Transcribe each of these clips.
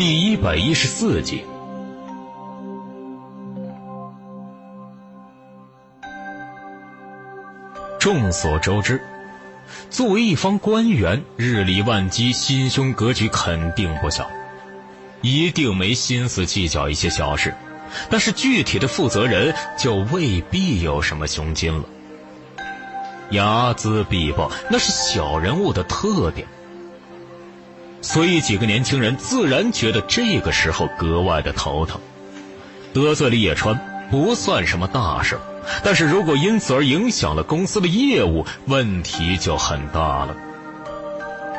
第一百一十四集。众所周知，作为一方官员，日理万机，心胸格局肯定不小，一定没心思计较一些小事。但是具体的负责人就未必有什么胸襟了。睚眦必报，那是小人物的特点。所以几个年轻人自然觉得这个时候格外的头疼。得罪了叶川不算什么大事，但是如果因此而影响了公司的业务，问题就很大了。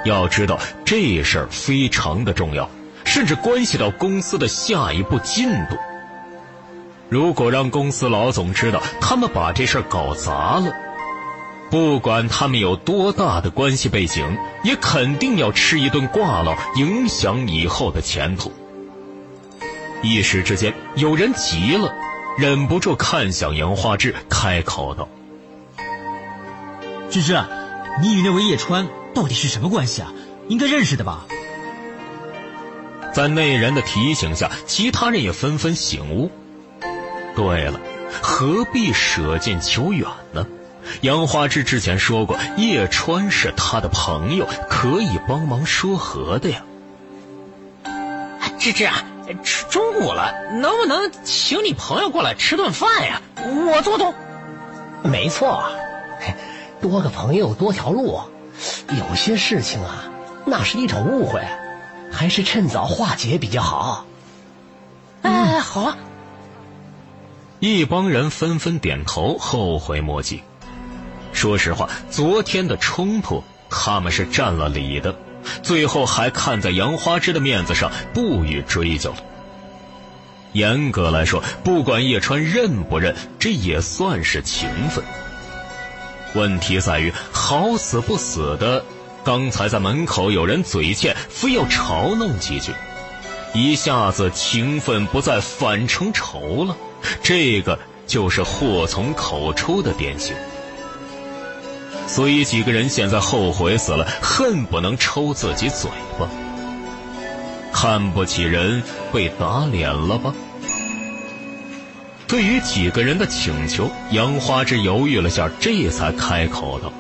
要知道这事儿非常的重要，甚至关系到公司的下一步进度。如果让公司老总知道他们把这事儿搞砸了，不管他们有多大的关系背景，也肯定要吃一顿挂了，影响以后的前途。一时之间，有人急了，忍不住看向杨花枝，开口道：“芝芝，你与那位叶川到底是什么关系啊？应该认识的吧？”在那人的提醒下，其他人也纷纷醒悟。对了，何必舍近求远呢？杨花枝之前说过，叶川是他的朋友，可以帮忙说和的呀。芝芝啊，中午了，能不能请你朋友过来吃顿饭呀？我做东。没错，多个朋友多条路，有些事情啊，那是一场误会，还是趁早化解比较好。哎，好啊。一帮人纷纷点头，后悔莫及。说实话，昨天的冲突他们是占了理的，最后还看在杨花枝的面子上不予追究了。严格来说，不管叶川认不认，这也算是情分。问题在于好死不死的，刚才在门口有人嘴欠，非要嘲弄几句，一下子情分不再，反成仇了。这个就是祸从口出的典型。所以几个人现在后悔死了，恨不能抽自己嘴巴。看不起人，被打脸了吧？对于几个人的请求，杨花枝犹豫了下，这才开口道：“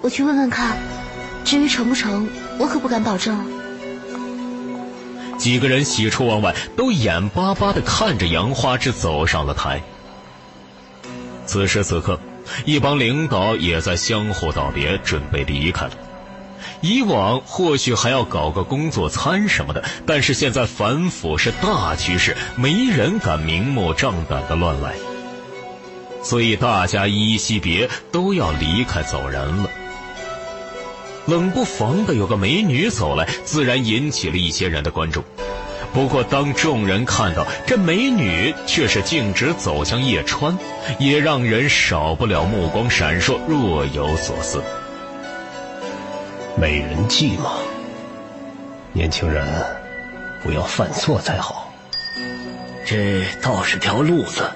我去问问看，至于成不成，我可不敢保证。”几个人喜出望外，都眼巴巴的看着杨花枝走上了台。此时此刻。一帮领导也在相互道别，准备离开了。以往或许还要搞个工作餐什么的，但是现在反腐是大趋势，没人敢明目张胆的乱来。所以大家依依惜别，都要离开走人了。冷不防的有个美女走来，自然引起了一些人的关注。不过，当众人看到这美女却是径直走向叶川，也让人少不了目光闪烁，若有所思。美人计嘛，年轻人不要犯错才好。这倒是条路子。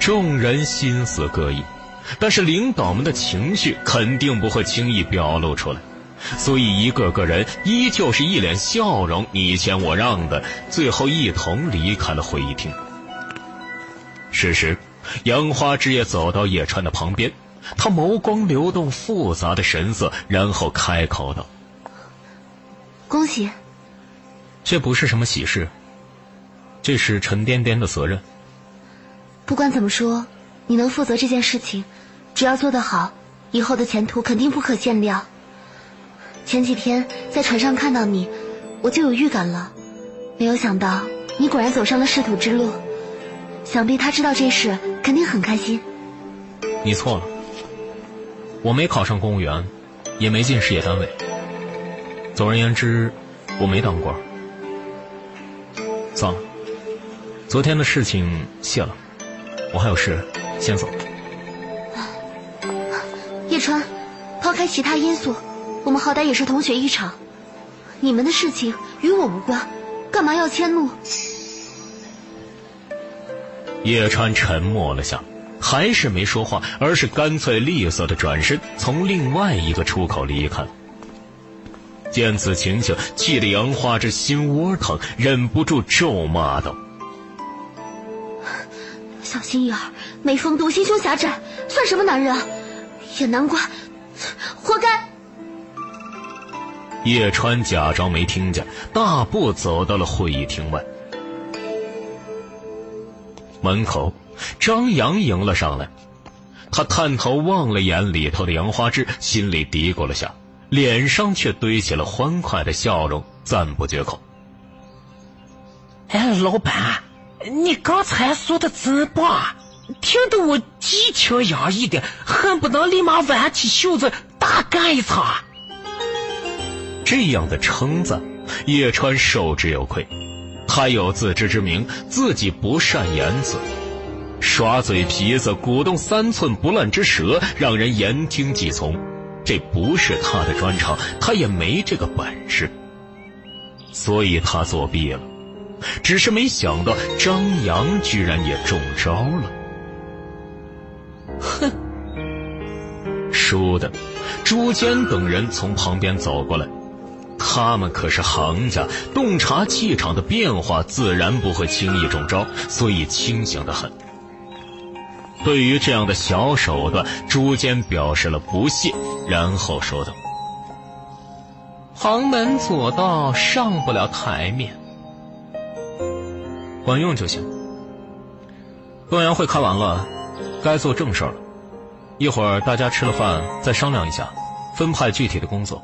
众人心思各异，但是领导们的情绪肯定不会轻易表露出来。所以，一个个人依旧是一脸笑容，你谦我让的，最后一同离开了会议厅。这时，杨花枝也走到叶川的旁边，他眸光流动，复杂的神色，然后开口道：“恭喜。”这不是什么喜事，这是沉甸甸的责任。不管怎么说，你能负责这件事情，只要做得好，以后的前途肯定不可限量。前几天在船上看到你，我就有预感了，没有想到你果然走上了仕途之路。想必他知道这事，肯定很开心。你错了，我没考上公务员，也没进事业单位。总而言之，我没当官。算了，昨天的事情谢了，我还有事，先走。叶川，抛开其他因素。我们好歹也是同学一场，你们的事情与我无关，干嘛要迁怒？叶川沉默了下，还是没说话，而是干脆利索的转身，从另外一个出口离开了。见此情形，气得杨花这心窝疼，忍不住咒骂道：“小心眼儿，没风度，心胸狭窄，算什么男人？也难怪，活该！”叶川假装没听见，大步走到了会议厅外。门口，张扬迎了上来，他探头望了眼里头的杨花枝，心里嘀咕了下，脸上却堆起了欢快的笑容，赞不绝口：“哎，老板，你刚才说的真棒，听得我激情洋溢的，恨不能立马挽起袖子大干一场。”这样的称赞，叶川受之有愧。他有自知之明，自己不善言辞，耍嘴皮子，鼓动三寸不烂之舌，让人言听计从，这不是他的专长，他也没这个本事，所以他作弊了。只是没想到张扬居然也中招了。哼！输的，朱坚等人从旁边走过来。他们可是行家，洞察气场的变化，自然不会轻易中招，所以清醒的很。对于这样的小手段，朱坚表示了不屑，然后说道：“旁门左道，上不了台面，管用就行。动员会开完了，该做正事了。一会儿大家吃了饭，再商量一下，分派具体的工作。”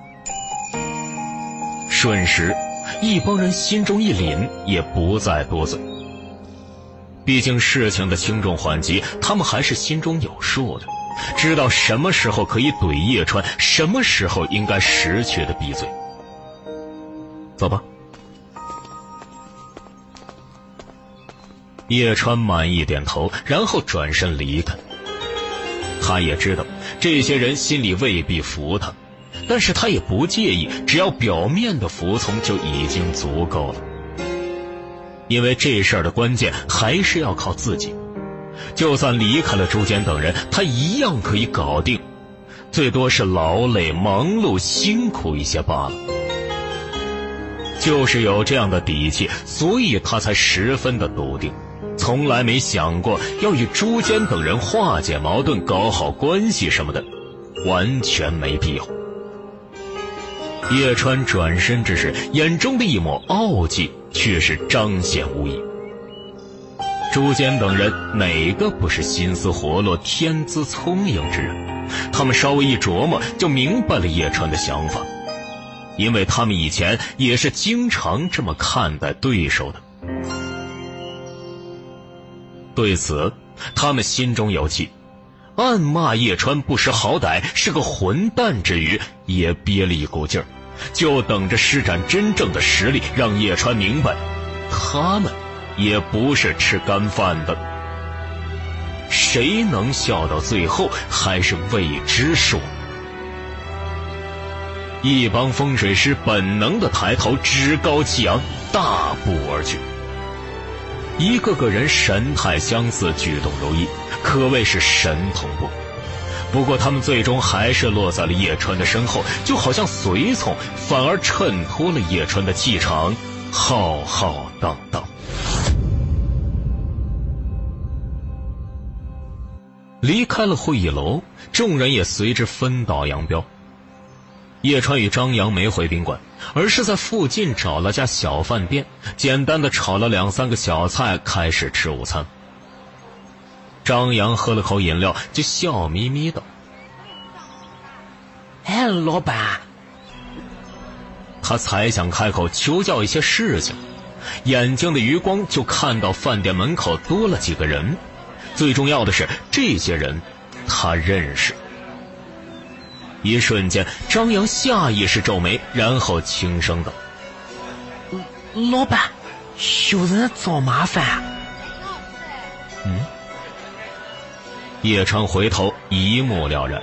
瞬时，一帮人心中一凛，也不再多嘴。毕竟事情的轻重缓急，他们还是心中有数的，知道什么时候可以怼叶川，什么时候应该识趣的闭嘴。走吧。叶川满意点头，然后转身离开。他也知道，这些人心里未必服他。但是他也不介意，只要表面的服从就已经足够了。因为这事儿的关键还是要靠自己，就算离开了朱坚等人，他一样可以搞定，最多是劳累、忙碌、辛苦一些罢了。就是有这样的底气，所以他才十分的笃定，从来没想过要与朱坚等人化解矛盾、搞好关系什么的，完全没必要。叶川转身之时，眼中的一抹傲气却是彰显无遗。朱坚等人哪个不是心思活络、天资聪颖之人？他们稍微一琢磨，就明白了叶川的想法，因为他们以前也是经常这么看待对手的。对此，他们心中有气，暗骂叶川不识好歹，是个混蛋之余，也憋了一股劲儿。就等着施展真正的实力，让叶川明白，他们也不是吃干饭的。谁能笑到最后，还是未知数。一帮风水师本能的抬头，趾高气扬，大步而去。一个个人神态相似，举动如一，可谓是神同步。不过，他们最终还是落在了叶川的身后，就好像随从，反而衬托了叶川的气场，浩浩荡荡。离开了会议楼，众人也随之分道扬镳。叶川与张扬没回宾馆，而是在附近找了家小饭店，简单的炒了两三个小菜，开始吃午餐。张扬喝了口饮料，就笑眯眯的。哎，老板，他才想开口求教一些事情，眼睛的余光就看到饭店门口多了几个人。最重要的是，这些人他认识。一瞬间，张扬下意识皱眉，然后轻声道：“老板，有人找麻烦。”嗯。叶川回头一目了然，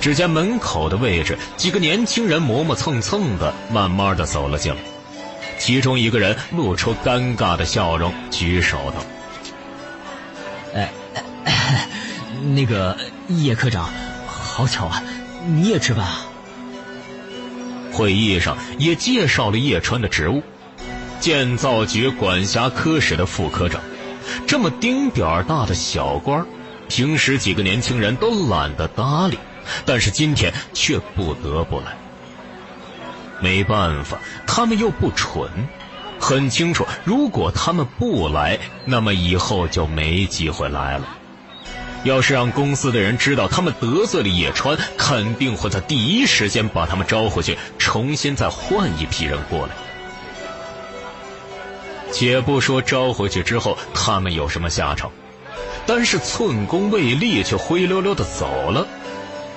只见门口的位置，几个年轻人磨磨蹭蹭的，慢慢的走了进来。其中一个人露出尴尬的笑容，举手道：“哎，那个叶科长，好巧啊，你也吃饭？”会议上也介绍了叶川的职务：建造局管辖科室的副科长。这么丁点儿大的小官儿，平时几个年轻人都懒得搭理，但是今天却不得不来。没办法，他们又不蠢，很清楚，如果他们不来，那么以后就没机会来了。要是让公司的人知道他们得罪了叶川，肯定会在第一时间把他们招回去，重新再换一批人过来。且不说招回去之后他们有什么下场，单是寸功未立却灰溜溜的走了，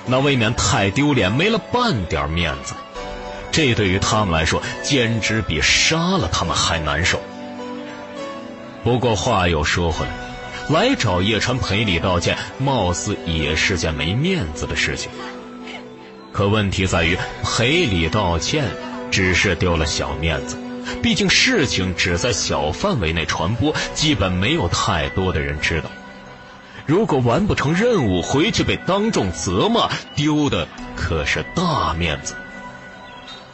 那未免太丢脸，没了半点面子。这对于他们来说，简直比杀了他们还难受。不过话又说回来，来找叶川赔礼道歉，貌似也是件没面子的事情。可问题在于，赔礼道歉只是丢了小面子，毕竟事情只在小范围内传播，基本没有太多的人知道。如果完不成任务，回去被当众责骂，丢的可是大面子。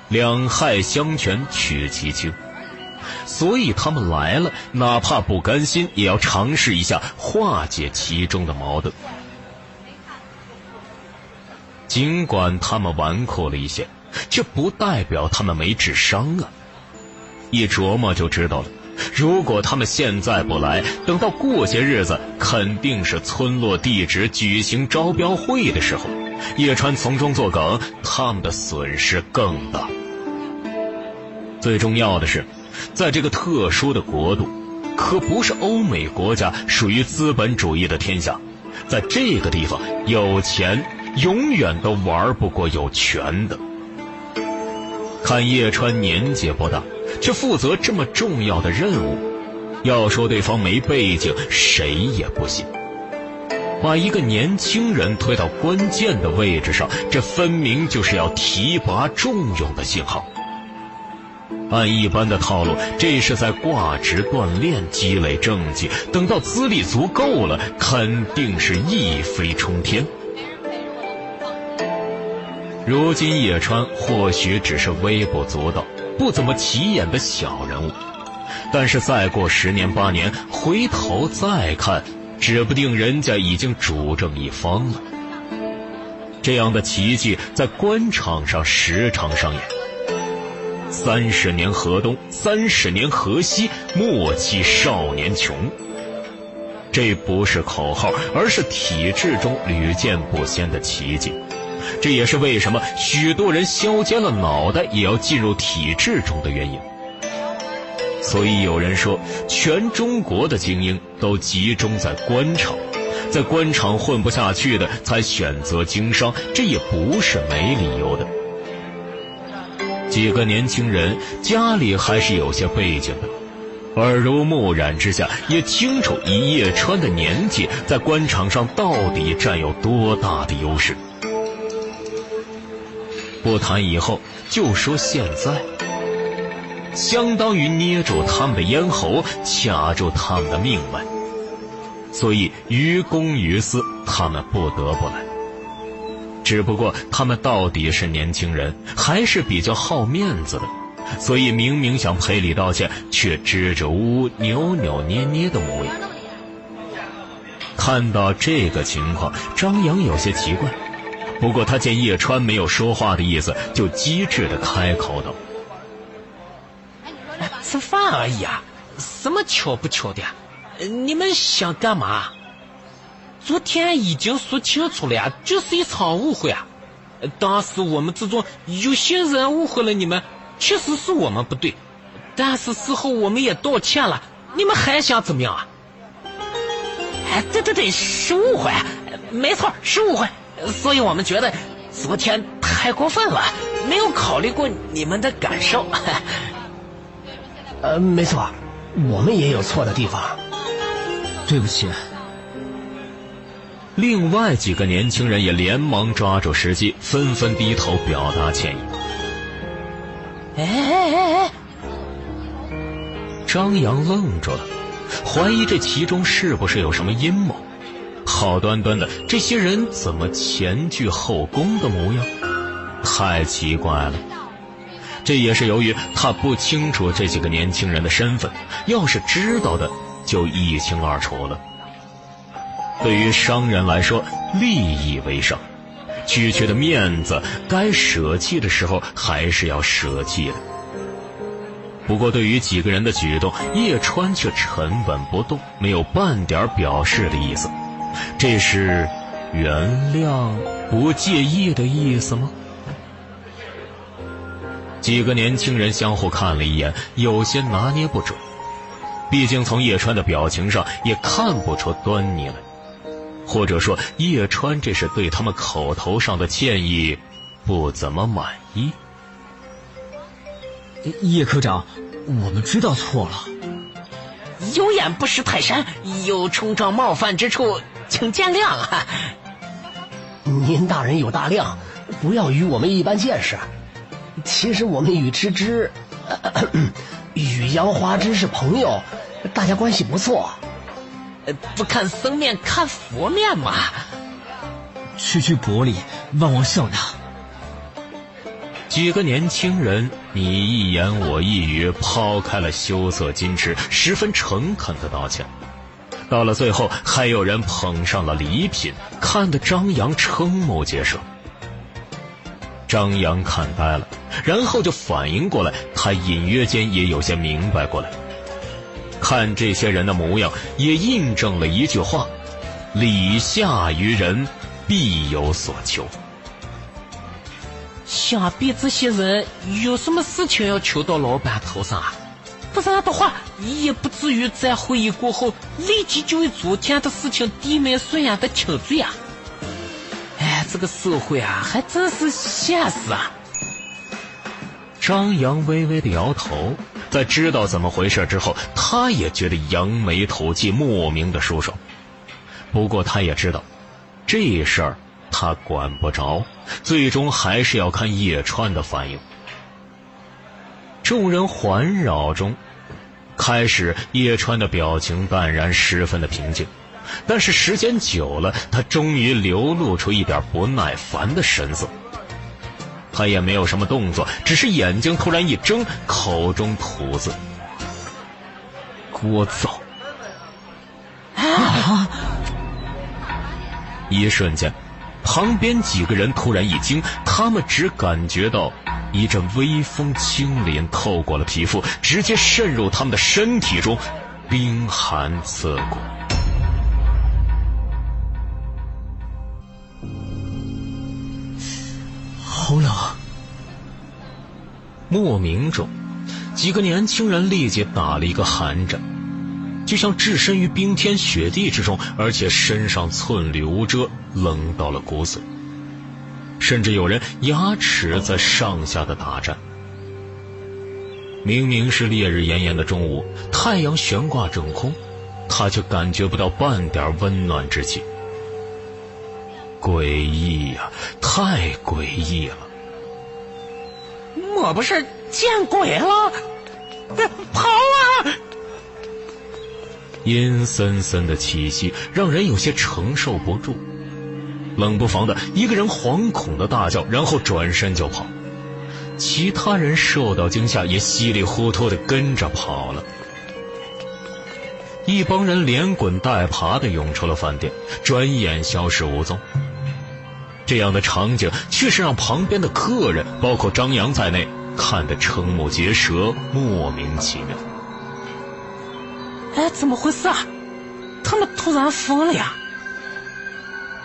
两害相权取其轻，所以他们来了，哪怕不甘心，也要尝试一下化解其中的矛盾。尽管他们纨绔了一些，却不代表他们没智商啊！一琢磨就知道了，如果他们现在不来，等到过些日子，肯定是村落地址举行招标会的时候。叶川从中作梗，他们的损失更大。最重要的是，在这个特殊的国度，可不是欧美国家属于资本主义的天下，在这个地方，有钱永远都玩不过有权的。看叶川年纪不大，却负责这么重要的任务，要说对方没背景，谁也不信。把一个年轻人推到关键的位置上，这分明就是要提拔重用的信号。按一般的套路，这是在挂职锻炼、积累政绩，等到资历足够了，肯定是一飞冲天。如今叶川或许只是微不足道、不怎么起眼的小人物，但是再过十年八年，回头再看。指不定人家已经主政一方了。这样的奇迹在官场上时常上演。三十年河东，三十年河西，莫欺少年穷。这不是口号，而是体制中屡见不鲜的奇迹。这也是为什么许多人削尖了脑袋也要进入体制中的原因。所以有人说，全中国的精英都集中在官场，在官场混不下去的才选择经商，这也不是没理由的。几个年轻人家里还是有些背景的，耳濡目染之下，也清楚以叶川的年纪，在官场上到底占有多大的优势。不谈以后，就说现在。相当于捏住他们的咽喉，卡住他们的命脉。所以于公于私，他们不得不来。只不过他们到底是年轻人，还是比较好面子的，所以明明想赔礼道歉，却支支吾吾、扭扭捏捏的模样。看到这个情况，张扬有些奇怪。不过他见叶川没有说话的意思，就机智的开口道。吃饭而已啊，什么巧不巧的？你们想干嘛？昨天已经说清楚了呀，就是一场误会啊。当时我们之中有些人误会了你们，确实是我们不对，但是事后我们也道歉了。你们还想怎么样啊？哎，对对对，是误会，没错，是误会。所以我们觉得昨天太过分了，没有考虑过你们的感受。呃，没错，我们也有错的地方。对不起。另外几个年轻人也连忙抓住时机，纷纷低头表达歉意。哎哎哎哎！张扬愣住了，怀疑这其中是不是有什么阴谋？好端端的这些人怎么前倨后恭的模样？太奇怪了。这也是由于他不清楚这几个年轻人的身份，要是知道的，就一清二楚了。对于商人来说，利益为上，区区的面子，该舍弃的时候还是要舍弃的。不过，对于几个人的举动，叶川却沉稳不动，没有半点表示的意思。这是原谅、不介意的意思吗？几个年轻人相互看了一眼，有些拿捏不准。毕竟从叶川的表情上也看不出端倪来，或者说叶川这是对他们口头上的歉意不怎么满意。叶科长，我们知道错了。有眼不识泰山，有冲撞冒犯之处，请见谅啊！您大人有大量，不要与我们一般见识。其实我们与芝芝，与杨花枝是朋友，大家关系不错。不看僧面看佛面嘛。区区薄礼，万望笑纳。几个年轻人你一言我一语，抛开了羞涩矜持，十分诚恳的道歉。到了最后，还有人捧上了礼品，看得张扬瞠目结舌。张扬看呆了，然后就反应过来，他隐约间也有些明白过来。看这些人的模样，也印证了一句话：礼下于人，必有所求。想必这些人有什么事情要求到老板头上啊？不然的话，也不至于在会议过后立即就为昨天的事情低眉顺眼的请罪啊！哎，这个社会啊，还真是现实啊！张扬微微的摇头，在知道怎么回事之后，他也觉得扬眉吐气，莫名的舒爽。不过他也知道，这事儿他管不着，最终还是要看叶川的反应。众人环绕中，开始叶川的表情淡然，十分的平静。但是时间久了，他终于流露出一点不耐烦的神色。他也没有什么动作，只是眼睛突然一睁，口中吐字：“聒噪。”啊！一瞬间，旁边几个人突然一惊，他们只感觉到一阵微风轻凛透过了皮肤，直接渗入他们的身体中，冰寒刺骨。好冷！莫名中，几个年轻人立即打了一个寒战，就像置身于冰天雪地之中，而且身上寸缕无遮，冷到了骨髓。甚至有人牙齿在上下的打颤。明明是烈日炎炎的中午，太阳悬挂整空，他却感觉不到半点温暖之气。诡异呀，太诡异了！莫不是见鬼了？跑啊！阴森森的气息让人有些承受不住，冷不防的一个人惶恐的大叫，然后转身就跑。其他人受到惊吓，也稀里糊涂的跟着跑了。一帮人连滚带爬的涌出了饭店，转眼消失无踪。这样的场景却是让旁边的客人，包括张扬在内，看得瞠目结舌，莫名其妙。哎，怎么回事啊？他们突然疯了呀！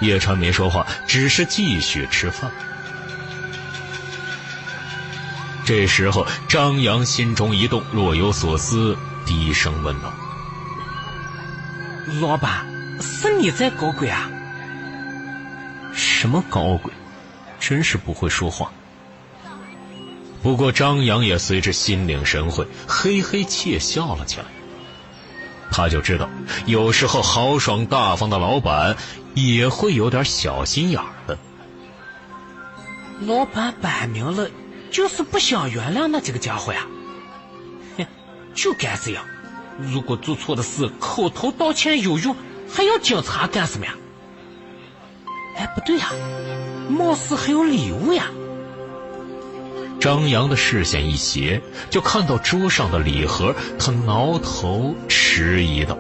叶川没说话，只是继续吃饭。这时候，张扬心中一动，若有所思，低声问道：“老板，是你在搞鬼啊？”什么搞鬼？真是不会说话。不过张扬也随之心领神会，嘿嘿窃笑了起来。他就知道，有时候豪爽大方的老板也会有点小心眼儿的。老板摆明了就是不想原谅那几个家伙呀！哼，就该这样。如果做错的事口头道歉有用，还要警察干什么呀？哎，不对呀，貌似还有礼物呀！张扬的视线一斜，就看到桌上的礼盒，他挠头迟疑道：“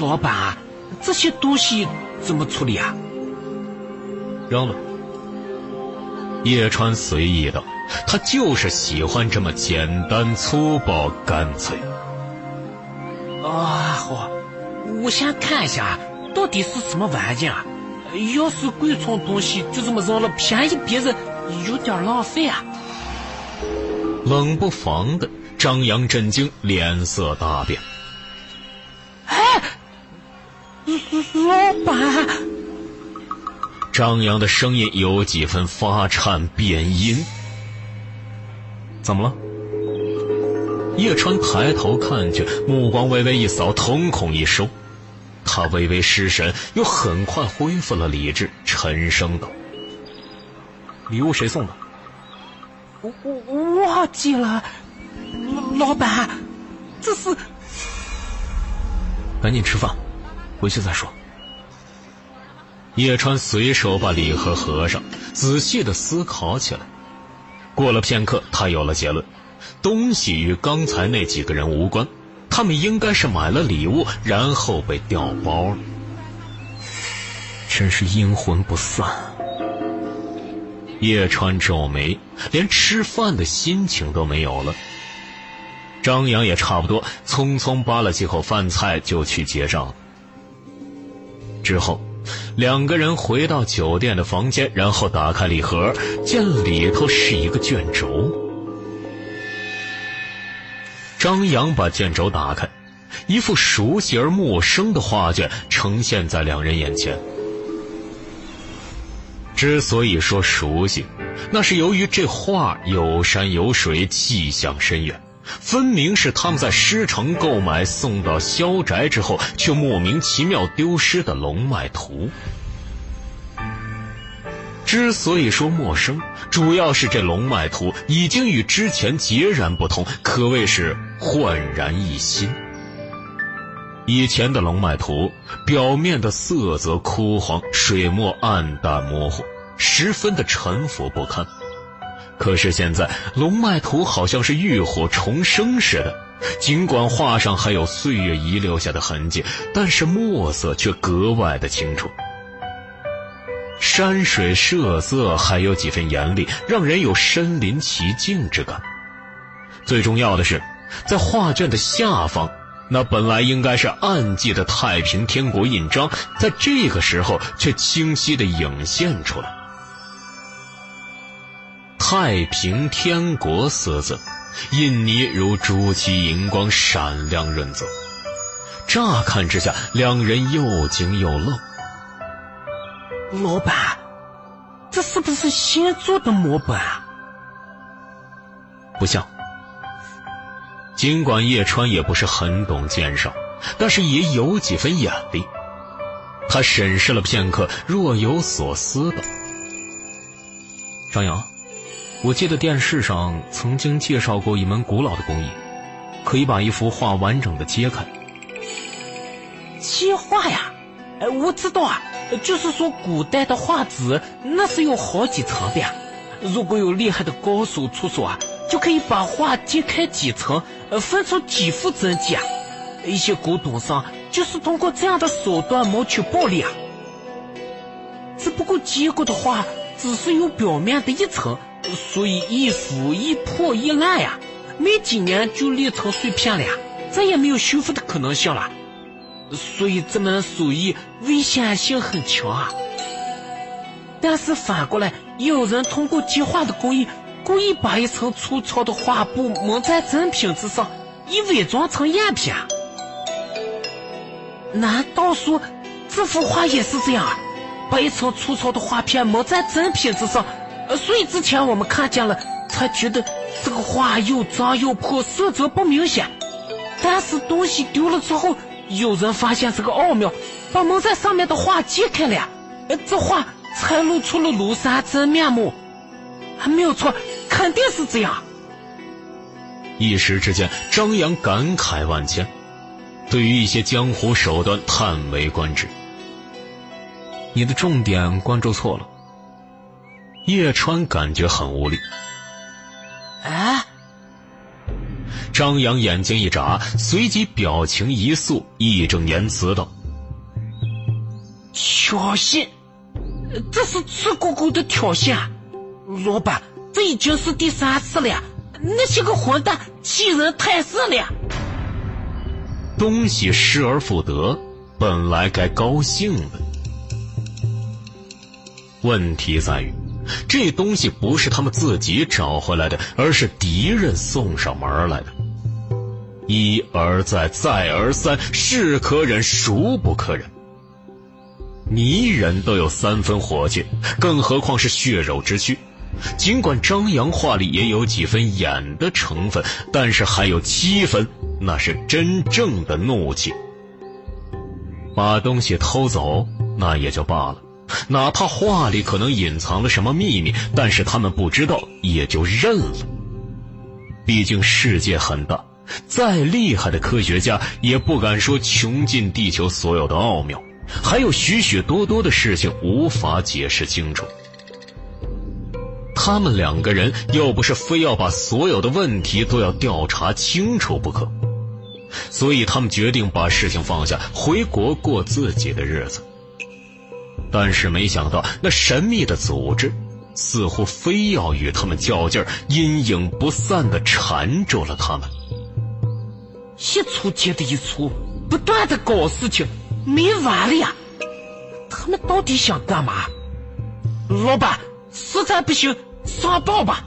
老板，这些东西怎么处理啊？”扔了。叶川随意道：“他就是喜欢这么简单粗暴干脆。”啊，好，我先看一下到底是什么玩意啊！要是贵重东西就这么扔了，便宜别人有点浪费啊！冷不防的，张扬震惊，脸色大变。哎，老板！张扬的声音有几分发颤变音。怎么了？叶川抬头看去，目光微微一扫，瞳孔一收。他微微失神，又很快恢复了理智，沉声道：“礼物谁送的？我我忘记了，老老板，这是……赶紧吃饭，回去再说。”叶川随手把礼盒合上，仔细的思考起来。过了片刻，他有了结论：东西与刚才那几个人无关。他们应该是买了礼物，然后被调包了。真是阴魂不散。叶川皱眉，连吃饭的心情都没有了。张扬也差不多，匆匆扒了几口饭菜就去结账。之后，两个人回到酒店的房间，然后打开礼盒，见里头是一个卷轴。张扬把卷轴打开，一幅熟悉而陌生的画卷呈现在两人眼前。之所以说熟悉，那是由于这画有山有水，气象深远，分明是他们在狮城购买送到萧宅之后，却莫名其妙丢失的龙脉图。之所以说陌生，主要是这龙脉图已经与之前截然不同，可谓是焕然一新。以前的龙脉图表面的色泽枯黄，水墨暗淡模糊，十分的沉浮不堪。可是现在龙脉图好像是浴火重生似的，尽管画上还有岁月遗留下的痕迹，但是墨色却格外的清楚。山水设色还有几分严厉，让人有身临其境之感。最重要的是，在画卷的下方，那本来应该是暗记的太平天国印章，在这个时候却清晰的涌现出来。太平天国四字，印泥如朱漆银光，闪亮润泽。乍看之下，两人又惊又愣。老板，这是不是新做的模板啊？不像。尽管叶川也不是很懂鉴赏，但是也有几分眼力。他审视了片刻，若有所思道：“张扬，我记得电视上曾经介绍过一门古老的工艺，可以把一幅画完整的揭开。揭画呀？哎，我知道啊。”就是说，古代的画纸那是有好几层的呀。如果有厉害的高手出手啊，就可以把画揭开几层，呃，分出几幅真迹啊。一些古董商就是通过这样的手段谋取暴利啊。只不过揭过的画只是有表面的一层，所以一腐一破一烂呀，没几年就裂成碎片了呀，再也没有修复的可能性了。所以这门手艺危险性很强啊！但是反过来，也有人通过接画的工艺，故意把一层粗糙的画布蒙在真品之上，以伪装成赝品。难道说这幅画也是这样啊？把一层粗糙的画片蒙在真品之上，呃，所以之前我们看见了，才觉得这个画又脏又破，色泽不明显。但是东西丢了之后。有人发现这个奥妙，把蒙在上面的画揭开了，这画才露出了庐山真面目。还没有错，肯定是这样。一时之间，张扬感慨万千，对于一些江湖手段叹为观止。你的重点关注错了。叶川感觉很无力，张扬眼睛一眨，随即表情一肃，义正言辞道：“挑衅，这是赤果果的挑衅啊！老板，这已经是第三次了，那些个混蛋欺人太甚了！东西失而复得，本来该高兴的，问题在于。”这东西不是他们自己找回来的，而是敌人送上门来的。一而再，再而三，是可忍，孰不可忍？泥人都有三分火气，更何况是血肉之躯。尽管张扬话里也有几分演的成分，但是还有七分，那是真正的怒气。把东西偷走，那也就罢了。哪怕话里可能隐藏了什么秘密，但是他们不知道，也就认了。毕竟世界很大，再厉害的科学家也不敢说穷尽地球所有的奥妙，还有许许多多的事情无法解释清楚。他们两个人又不是非要把所有的问题都要调查清楚不可，所以他们决定把事情放下，回国过自己的日子。但是没想到，那神秘的组织似乎非要与他们较劲儿，阴影不散的缠住了他们。一出接着一出，不断的搞事情，没完了呀！他们到底想干嘛？老板，实在不行上报吧。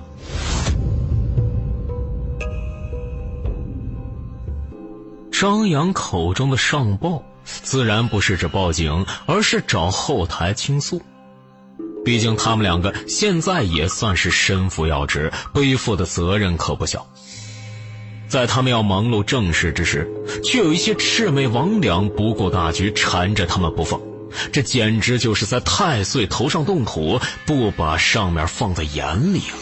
张扬口中的上报。自然不是指报警，而是找后台倾诉。毕竟他们两个现在也算是身负要职，背负的责任可不小。在他们要忙碌正事之时，却有一些魑魅魍魉不顾大局缠着他们不放，这简直就是在太岁头上动土，不把上面放在眼里啊！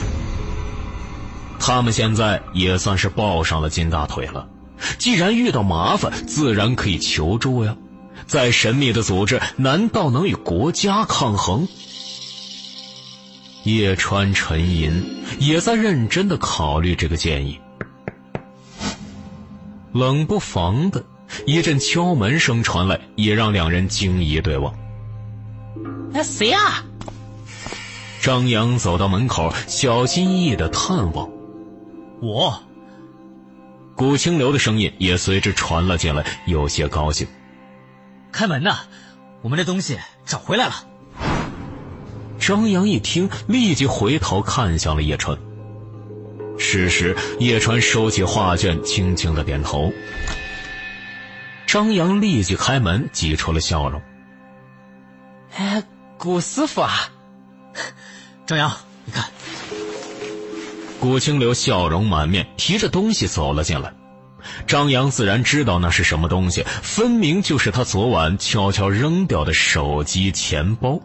他们现在也算是抱上了金大腿了。既然遇到麻烦，自然可以求助呀。再神秘的组织，难道能与国家抗衡？叶川沉吟，也在认真的考虑这个建议。冷不防的一阵敲门声传来，也让两人惊疑对望。那谁啊？张扬走到门口，小心翼翼的探望。我。古清流的声音也随之传了进来，有些高兴。开门呐，我们的东西找回来了。张扬一听，立即回头看向了叶川。此时，叶川收起画卷，轻轻的点头。张扬立即开门，挤出了笑容：“哎，古师傅啊，张扬，你看。”古清流笑容满面，提着东西走了进来。张扬自然知道那是什么东西，分明就是他昨晚悄悄扔掉的手机钱包。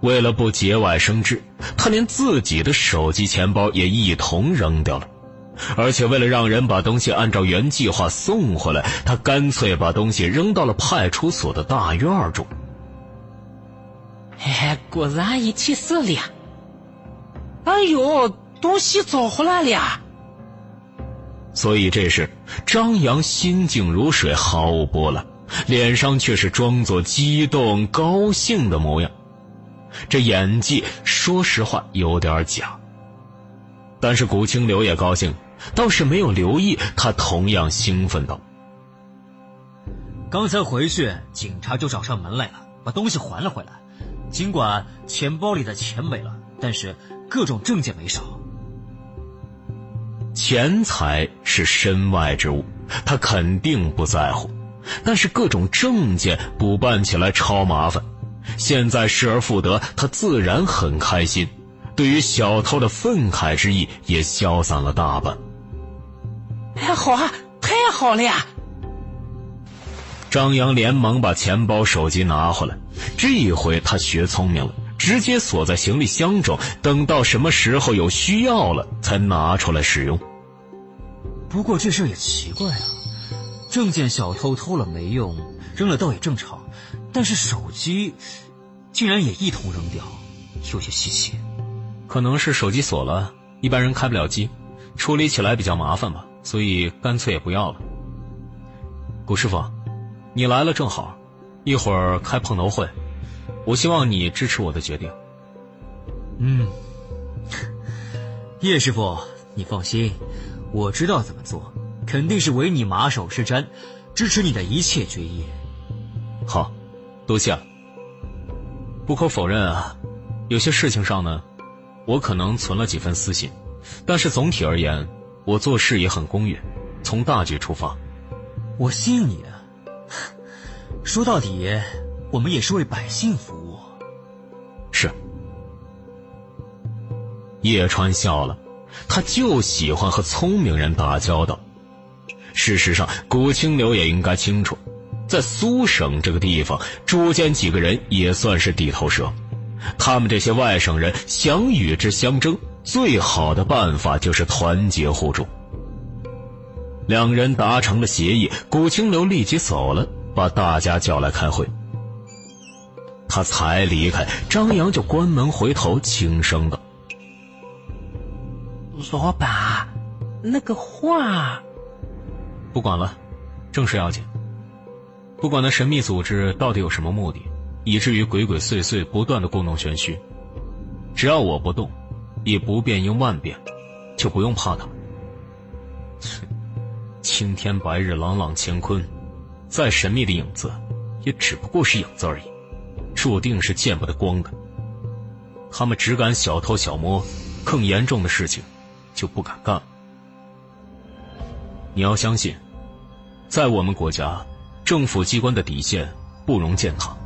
为了不节外生枝，他连自己的手机钱包也一同扔掉了。而且为了让人把东西按照原计划送回来，他干脆把东西扔到了派出所的大院中。哎，果然一切顺利。哎呦，东西找回来了！所以这时，张扬心静如水，毫无波澜，脸上却是装作激动高兴的模样。这演技，说实话有点假。但是古清流也高兴，倒是没有留意他同样兴奋道：“刚才回去，警察就找上门来了，把东西还了回来。尽管钱包里的钱没了，但是……”各种证件没少，钱财是身外之物，他肯定不在乎。但是各种证件补办起来超麻烦，现在失而复得，他自然很开心。对于小偷的愤慨之意也消散了大半。哎，好啊，太好了呀！张扬连忙把钱包、手机拿回来，这一回他学聪明了。直接锁在行李箱中，等到什么时候有需要了，才拿出来使用。不过这事也奇怪啊，证件小偷偷了没用，扔了倒也正常，但是手机竟然也一同扔掉，有些稀奇。可能是手机锁了，一般人开不了机，处理起来比较麻烦吧，所以干脆也不要了。古师傅，你来了正好，一会儿开碰头会，我希望你支持我的决定。嗯，叶师傅，你放心，我知道怎么做，肯定是唯你马首是瞻，支持你的一切决议。好，多谢了。不可否认啊，有些事情上呢，我可能存了几分私心，但是总体而言，我做事也很公允，从大局出发。我信你啊。说到底，我们也是为百姓服务。是。叶川笑了，他就喜欢和聪明人打交道。事实上，古清流也应该清楚。在苏省这个地方，朱坚几个人也算是地头蛇。他们这些外省人想与之相争，最好的办法就是团结互助。两人达成了协议，古清流立即走了，把大家叫来开会。他才离开，张扬就关门回头，轻声道：“老板，那个话……不管了，正事要紧。”不管那神秘组织到底有什么目的，以至于鬼鬼祟祟不断的故弄玄虚，只要我不动，以不变应万变，就不用怕他。青天白日，朗朗乾坤，再神秘的影子，也只不过是影子而已，注定是见不得光的。他们只敢小偷小摸，更严重的事情，就不敢干。你要相信，在我们国家。政府机关的底线不容践踏，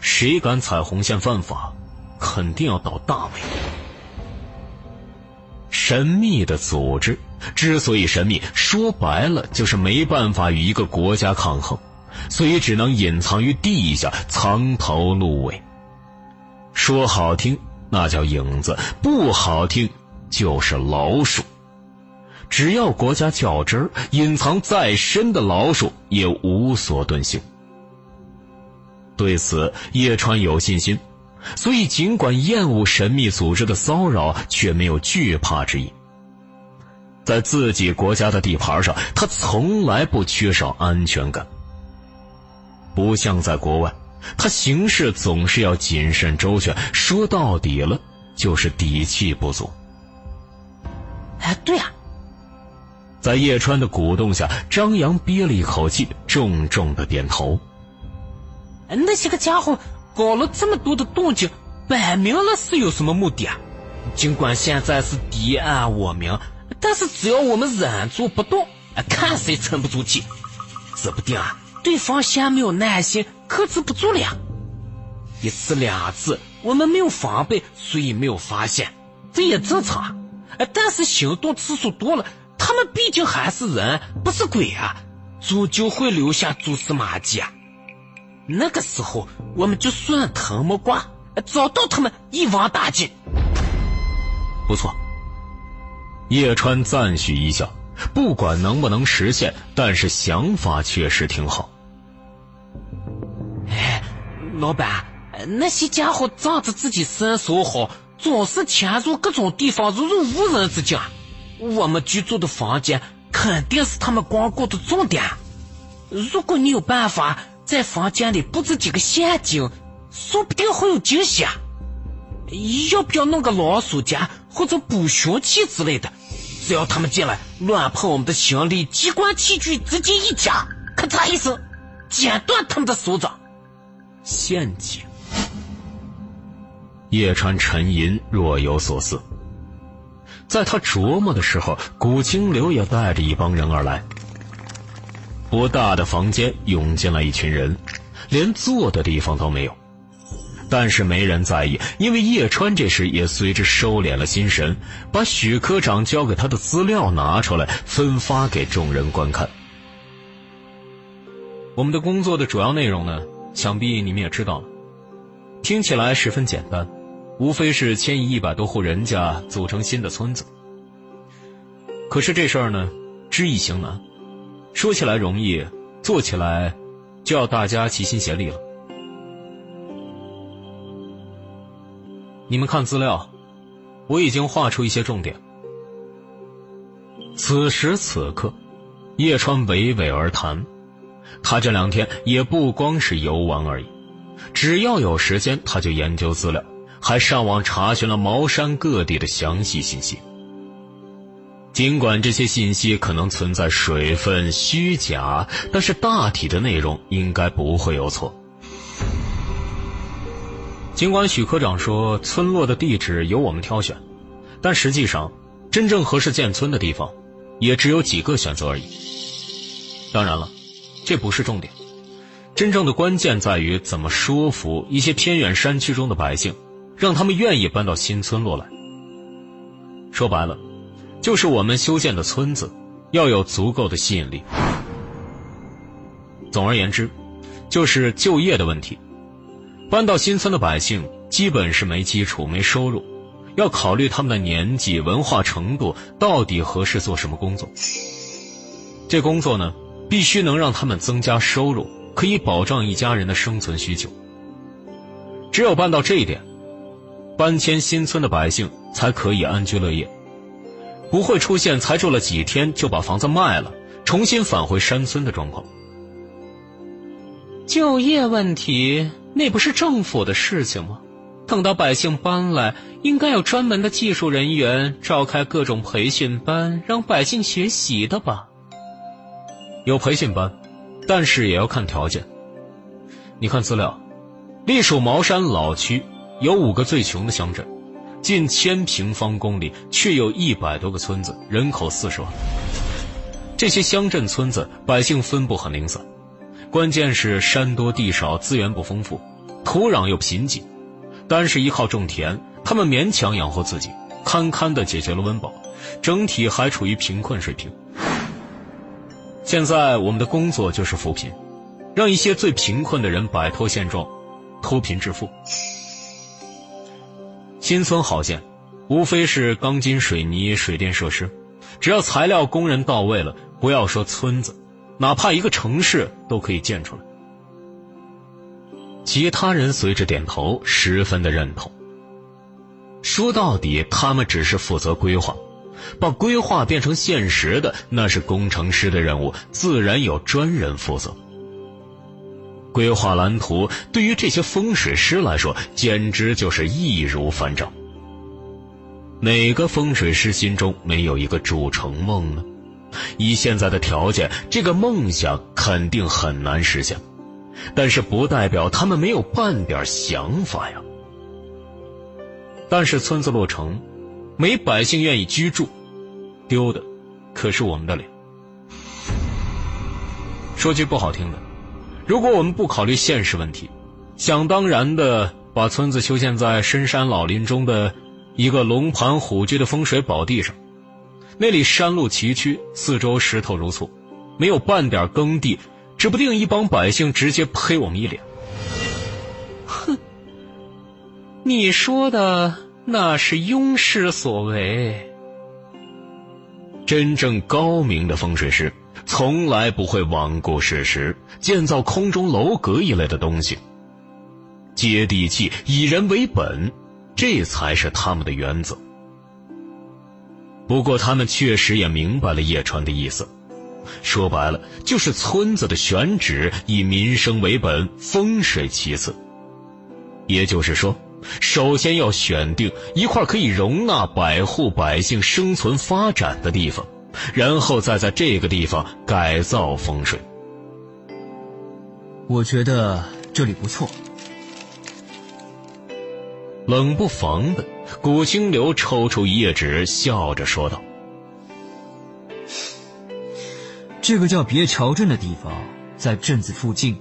谁敢踩红线犯法，肯定要倒大霉。神秘的组织之所以神秘，说白了就是没办法与一个国家抗衡，所以只能隐藏于地下，藏头露尾。说好听那叫影子，不好听就是老鼠。只要国家较真儿，隐藏再深的老鼠也无所遁形。对此，叶川有信心，所以尽管厌恶神秘组织的骚扰，却没有惧怕之意。在自己国家的地盘上，他从来不缺少安全感。不像在国外，他行事总是要谨慎周全，说到底了就是底气不足。哎，对呀。在叶川的鼓动下，张扬憋了一口气，重重的点头。那些个家伙搞了这么多的动静，摆明了是有什么目的啊！尽管现在是敌暗我明，但是只要我们忍住不动，看谁沉不住气。指不定啊，对方嫌没有耐心，克制不住了呀。一次两次，我们没有防备，所以没有发现，这也正常啊。但是行动次数多了。他们毕竟还是人，不是鬼啊，终究会留下蛛丝马迹啊。那个时候，我们就顺藤摸瓜，找到他们一网打尽。不错，叶川赞许一笑，不管能不能实现，但是想法确实挺好。哎，老板，那些家伙仗着自己身手好，总是潜入各种地方，如入无人之境。我们居住的房间肯定是他们光顾的重点。如果你有办法在房间里布置几个陷阱，说不定会有惊喜啊！要不要弄个老鼠夹或者捕熊器之类的？只要他们进来乱碰我们的行李、机关器具，直接一夹，咔嚓一声，剪断他们的手掌。陷阱。叶川沉吟，若有所思。在他琢磨的时候，古清流也带着一帮人而来。不大的房间涌进来一群人，连坐的地方都没有。但是没人在意，因为叶川这时也随之收敛了心神，把许科长交给他的资料拿出来，分发给众人观看。我们的工作的主要内容呢，想必你们也知道了，听起来十分简单。无非是迁移一百多户人家，组成新的村子。可是这事儿呢，知易行难，说起来容易，做起来就要大家齐心协力了。你们看资料，我已经画出一些重点。此时此刻，叶川娓娓而谈，他这两天也不光是游玩而已，只要有时间，他就研究资料，还上网查询了茅山各地的详细信息。尽管这些信息可能存在水分、虚假，但是大体的内容应该不会有错。尽管许科长说村落的地址由我们挑选，但实际上，真正合适建村的地方，也只有几个选择而已。当然了，这不是重点，真正的关键在于怎么说服一些偏远山区中的百姓，让他们愿意搬到新村落来。说白了。就是我们修建的村子，要有足够的吸引力。总而言之，就是就业的问题。搬到新村的百姓基本是没基础、没收入，要考虑他们的年纪、文化程度，到底合适做什么工作。这工作呢，必须能让他们增加收入，可以保障一家人的生存需求。只有办到这一点，搬迁新村的百姓才可以安居乐业。不会出现才住了几天就把房子卖了，重新返回山村的状况。就业问题那不是政府的事情吗？等到百姓搬来，应该有专门的技术人员召开各种培训班，让百姓学习的吧？有培训班，但是也要看条件。你看资料，隶属茅山老区有五个最穷的乡镇。近千平方公里，却有一百多个村子，人口四十万。这些乡镇村子百姓分布很零散，关键是山多地少，资源不丰富，土壤又贫瘠，单是依靠种田，他们勉强养活自己，堪堪的解决了温饱，整体还处于贫困水平。现在我们的工作就是扶贫，让一些最贫困的人摆脱现状，脱贫致富。新村好建，无非是钢筋水泥、水电设施，只要材料、工人到位了，不要说村子，哪怕一个城市都可以建出来。其他人随着点头，十分的认同。说到底，他们只是负责规划，把规划变成现实的，那是工程师的任务，自然有专人负责。规划蓝图对于这些风水师来说，简直就是易如反掌。哪个风水师心中没有一个筑城梦呢？以现在的条件，这个梦想肯定很难实现，但是不代表他们没有半点想法呀。但是村子落成，没百姓愿意居住，丢的可是我们的脸。说句不好听的。如果我们不考虑现实问题，想当然的把村子修建在深山老林中的一个龙盘虎踞的风水宝地上，那里山路崎岖，四周石头如簇，没有半点耕地，指不定一帮百姓直接呸我们一脸。哼，你说的那是庸师所为，真正高明的风水师。从来不会罔顾事实，建造空中楼阁一类的东西。接地气，以人为本，这才是他们的原则。不过，他们确实也明白了叶川的意思，说白了，就是村子的选址以民生为本，风水其次。也就是说，首先要选定一块可以容纳百户百姓生存发展的地方。然后再在这个地方改造风水。我觉得这里不错。冷不防的，古清流抽出一页纸，笑着说道：“这个叫别桥镇的地方，在镇子附近，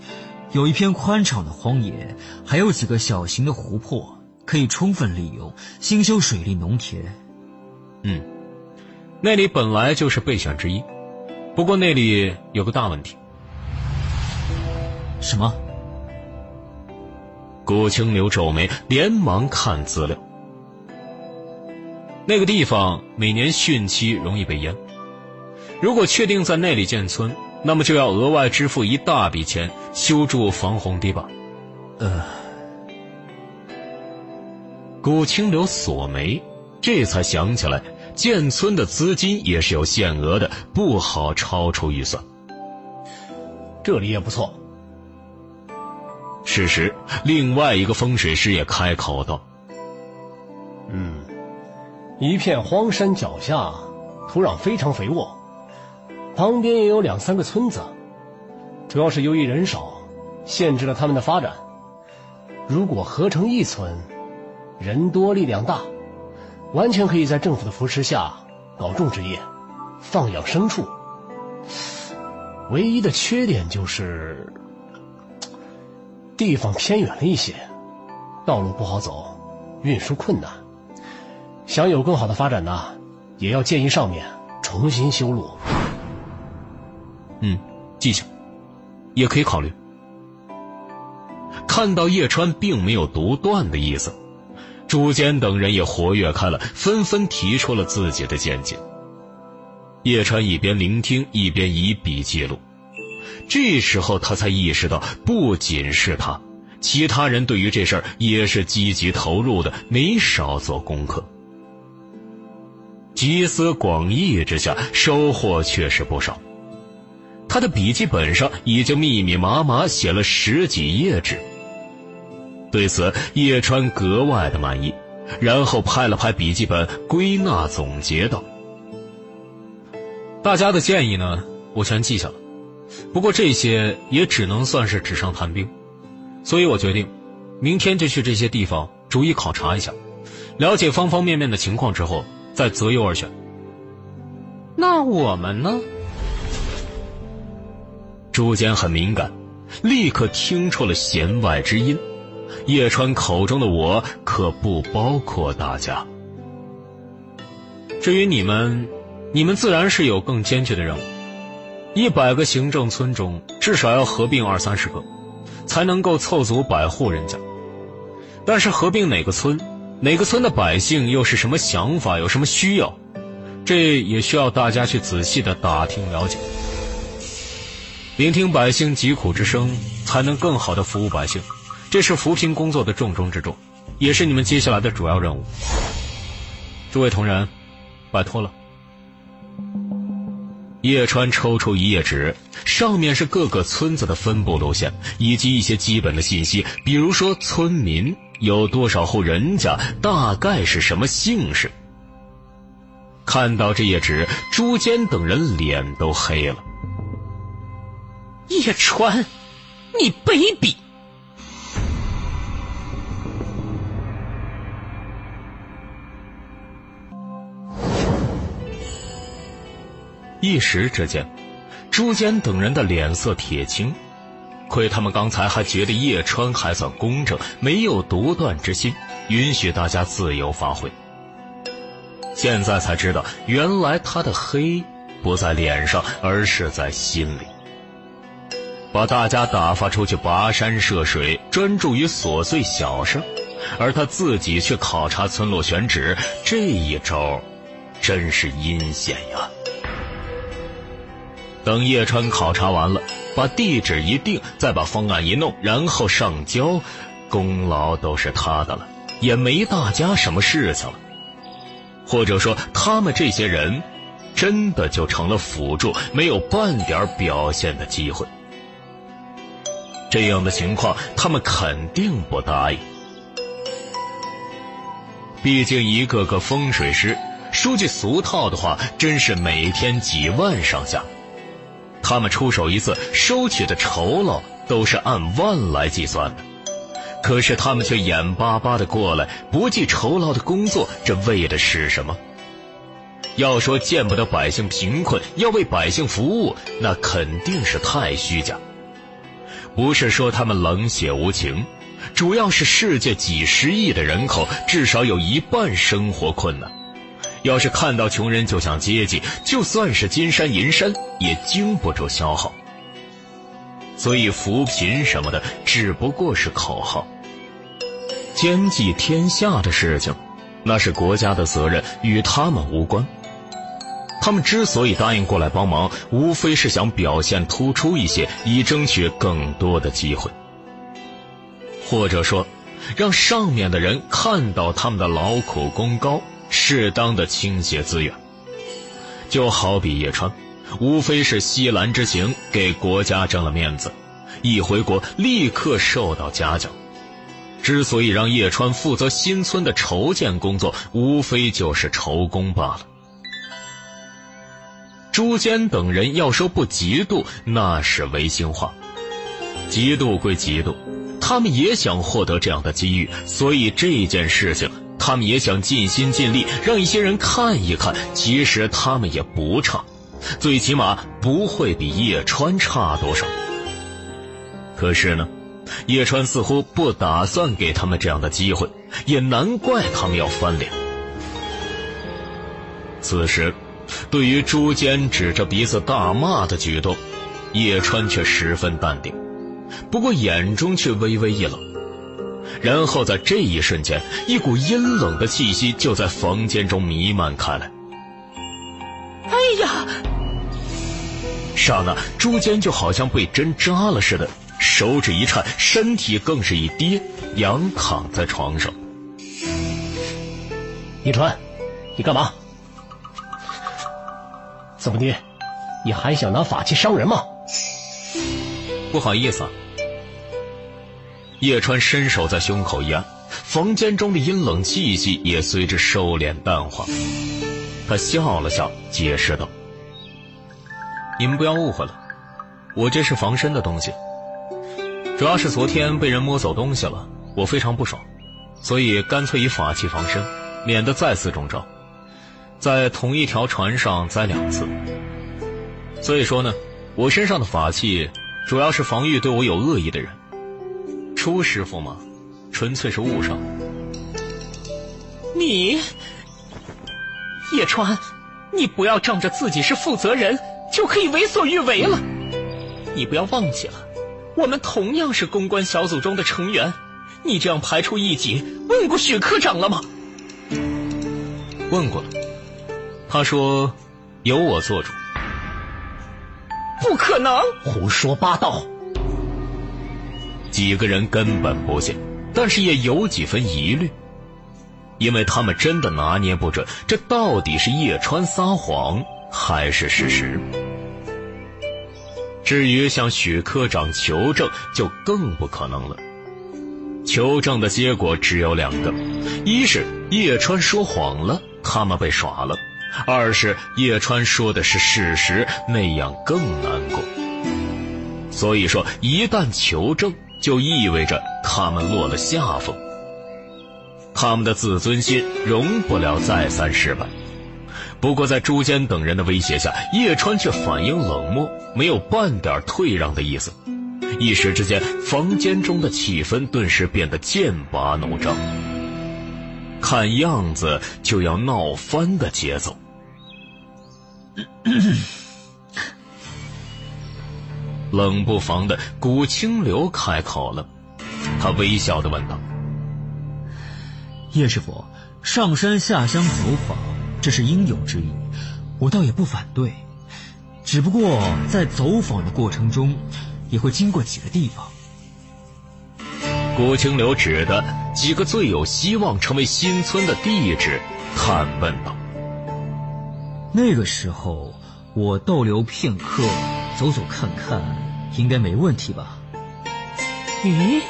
有一片宽敞的荒野，还有几个小型的湖泊，可以充分利用，兴修水利农田。”嗯。那里本来就是备选之一，不过那里有个大问题。什么？顾清流皱眉，连忙看资料。那个地方每年汛期容易被淹，如果确定在那里建村，那么就要额外支付一大笔钱修筑防洪堤坝。呃，顾清流锁眉，这才想起来。建村的资金也是有限额的，不好超出预算。这里也不错。事实，另外一个风水师也开口道：“嗯，一片荒山脚下，土壤非常肥沃，旁边也有两三个村子，主要是由于人少，限制了他们的发展。如果合成一村，人多力量大。”完全可以在政府的扶持下搞种植业，放养牲畜。唯一的缺点就是地方偏远了一些，道路不好走，运输困难。想有更好的发展呢，也要建议上面重新修路。嗯，记下，也可以考虑。看到叶川并没有独断的意思。朱坚等人也活跃开了，纷纷提出了自己的见解。叶川一边聆听，一边以笔记录。这时候他才意识到，不仅是他，其他人对于这事儿也是积极投入的，没少做功课。集思广益之下，收获确实不少。他的笔记本上已经密密麻麻写了十几页纸。对此，叶川格外的满意，然后拍了拍笔记本，归纳总结道：“大家的建议呢，我全记下了。不过这些也只能算是纸上谈兵，所以我决定，明天就去这些地方逐一考察一下，了解方方面面的情况之后，再择优而选。那我们呢？”朱坚很敏感，立刻听出了弦外之音。叶川口中的我可不包括大家。至于你们，你们自然是有更艰巨的任务。一百个行政村中，至少要合并二三十个，才能够凑足百户人家。但是合并哪个村，哪个村的百姓又是什么想法，有什么需要，这也需要大家去仔细的打听了解，聆听百姓疾苦之声，才能更好的服务百姓。这是扶贫工作的重中之重，也是你们接下来的主要任务。诸位同仁，拜托了。叶川抽出一页纸，上面是各个村子的分布路线，以及一些基本的信息，比如说村民有多少户人家，大概是什么姓氏。看到这页纸，朱坚等人脸都黑了。叶川，你卑鄙！一时之间，朱坚等人的脸色铁青，亏他们刚才还觉得叶川还算公正，没有独断之心，允许大家自由发挥。现在才知道，原来他的黑不在脸上，而是在心里。把大家打发出去跋山涉水，专注于琐碎小事，而他自己去考察村落选址，这一招，真是阴险呀！等叶川考察完了，把地址一定，再把方案一弄，然后上交，功劳都是他的了，也没大家什么事情了。或者说，他们这些人，真的就成了辅助，没有半点表现的机会。这样的情况，他们肯定不答应。毕竟一个个风水师，说句俗套的话，真是每天几万上下。他们出手一次，收取的酬劳都是按万来计算的，可是他们却眼巴巴的过来，不计酬劳的工作，这为的是什么？要说见不得百姓贫困，要为百姓服务，那肯定是太虚假。不是说他们冷血无情，主要是世界几十亿的人口，至少有一半生活困难。要是看到穷人就想接济，就算是金山银山也经不住消耗。所以扶贫什么的只不过是口号。兼济天下的事情，那是国家的责任，与他们无关。他们之所以答应过来帮忙，无非是想表现突出一些，以争取更多的机会，或者说，让上面的人看到他们的劳苦功高。适当的倾斜资源。就好比叶川，无非是西兰之行给国家挣了面子，一回国立刻受到嘉奖。之所以让叶川负责新村的筹建工作，无非就是筹工罢了。朱坚等人要说不嫉妒，那是违心话。嫉妒归嫉妒，他们也想获得这样的机遇，所以这件事情，他们也想尽心尽力让一些人看一看，其实他们也不差，最起码不会比叶川差多少。可是呢？叶川似乎不打算给他们这样的机会，也难怪他们要翻脸。此时，对于朱坚指着鼻子大骂的举动，叶川却十分淡定，不过眼中却微微一冷。然后在这一瞬间，一股阴冷的气息就在房间中弥漫开来。哎呀！刹那，朱坚就好像被针扎了似的。手指一颤，身体更是一跌，仰躺在床上。一川，你干嘛？怎么的？你还想拿法器伤人吗？不好意思。啊。叶川伸手在胸口一按，房间中的阴冷气息也随之收敛淡化。他笑了笑，解释道：“你们不要误会了，我这是防身的东西。”主要是昨天被人摸走东西了，我非常不爽，所以干脆以法器防身，免得再次中招，在同一条船上栽两次。所以说呢，我身上的法器主要是防御对我有恶意的人。初师傅嘛，纯粹是误伤。你，叶川，你不要仗着自己是负责人就可以为所欲为了，你不要忘记了。我们同样是公关小组中的成员，你这样排除异己，问过许科长了吗？问过了，他说由我做主。不可能！胡说八道！几个人根本不信，但是也有几分疑虑，因为他们真的拿捏不准，这到底是叶川撒谎还是事实。至于向许科长求证，就更不可能了。求证的结果只有两个：一是叶川说谎了，他们被耍了；二是叶川说的是事实，那样更难过。所以说，一旦求证，就意味着他们落了下风。他们的自尊心容不了再三失败。不过，在朱坚等人的威胁下，叶川却反应冷漠，没有半点退让的意思。一时之间，房间中的气氛顿时变得剑拔弩张，看样子就要闹翻的节奏。冷不防的，古清流开口了，他微笑的问道：“叶师傅，上山下乡走访。”这是应有之义，我倒也不反对。只不过在走访的过程中，也会经过几个地方。古清流指的几个最有希望成为新村的地址，探问道：“那个时候我逗留片刻，走走看看，应该没问题吧？”咦？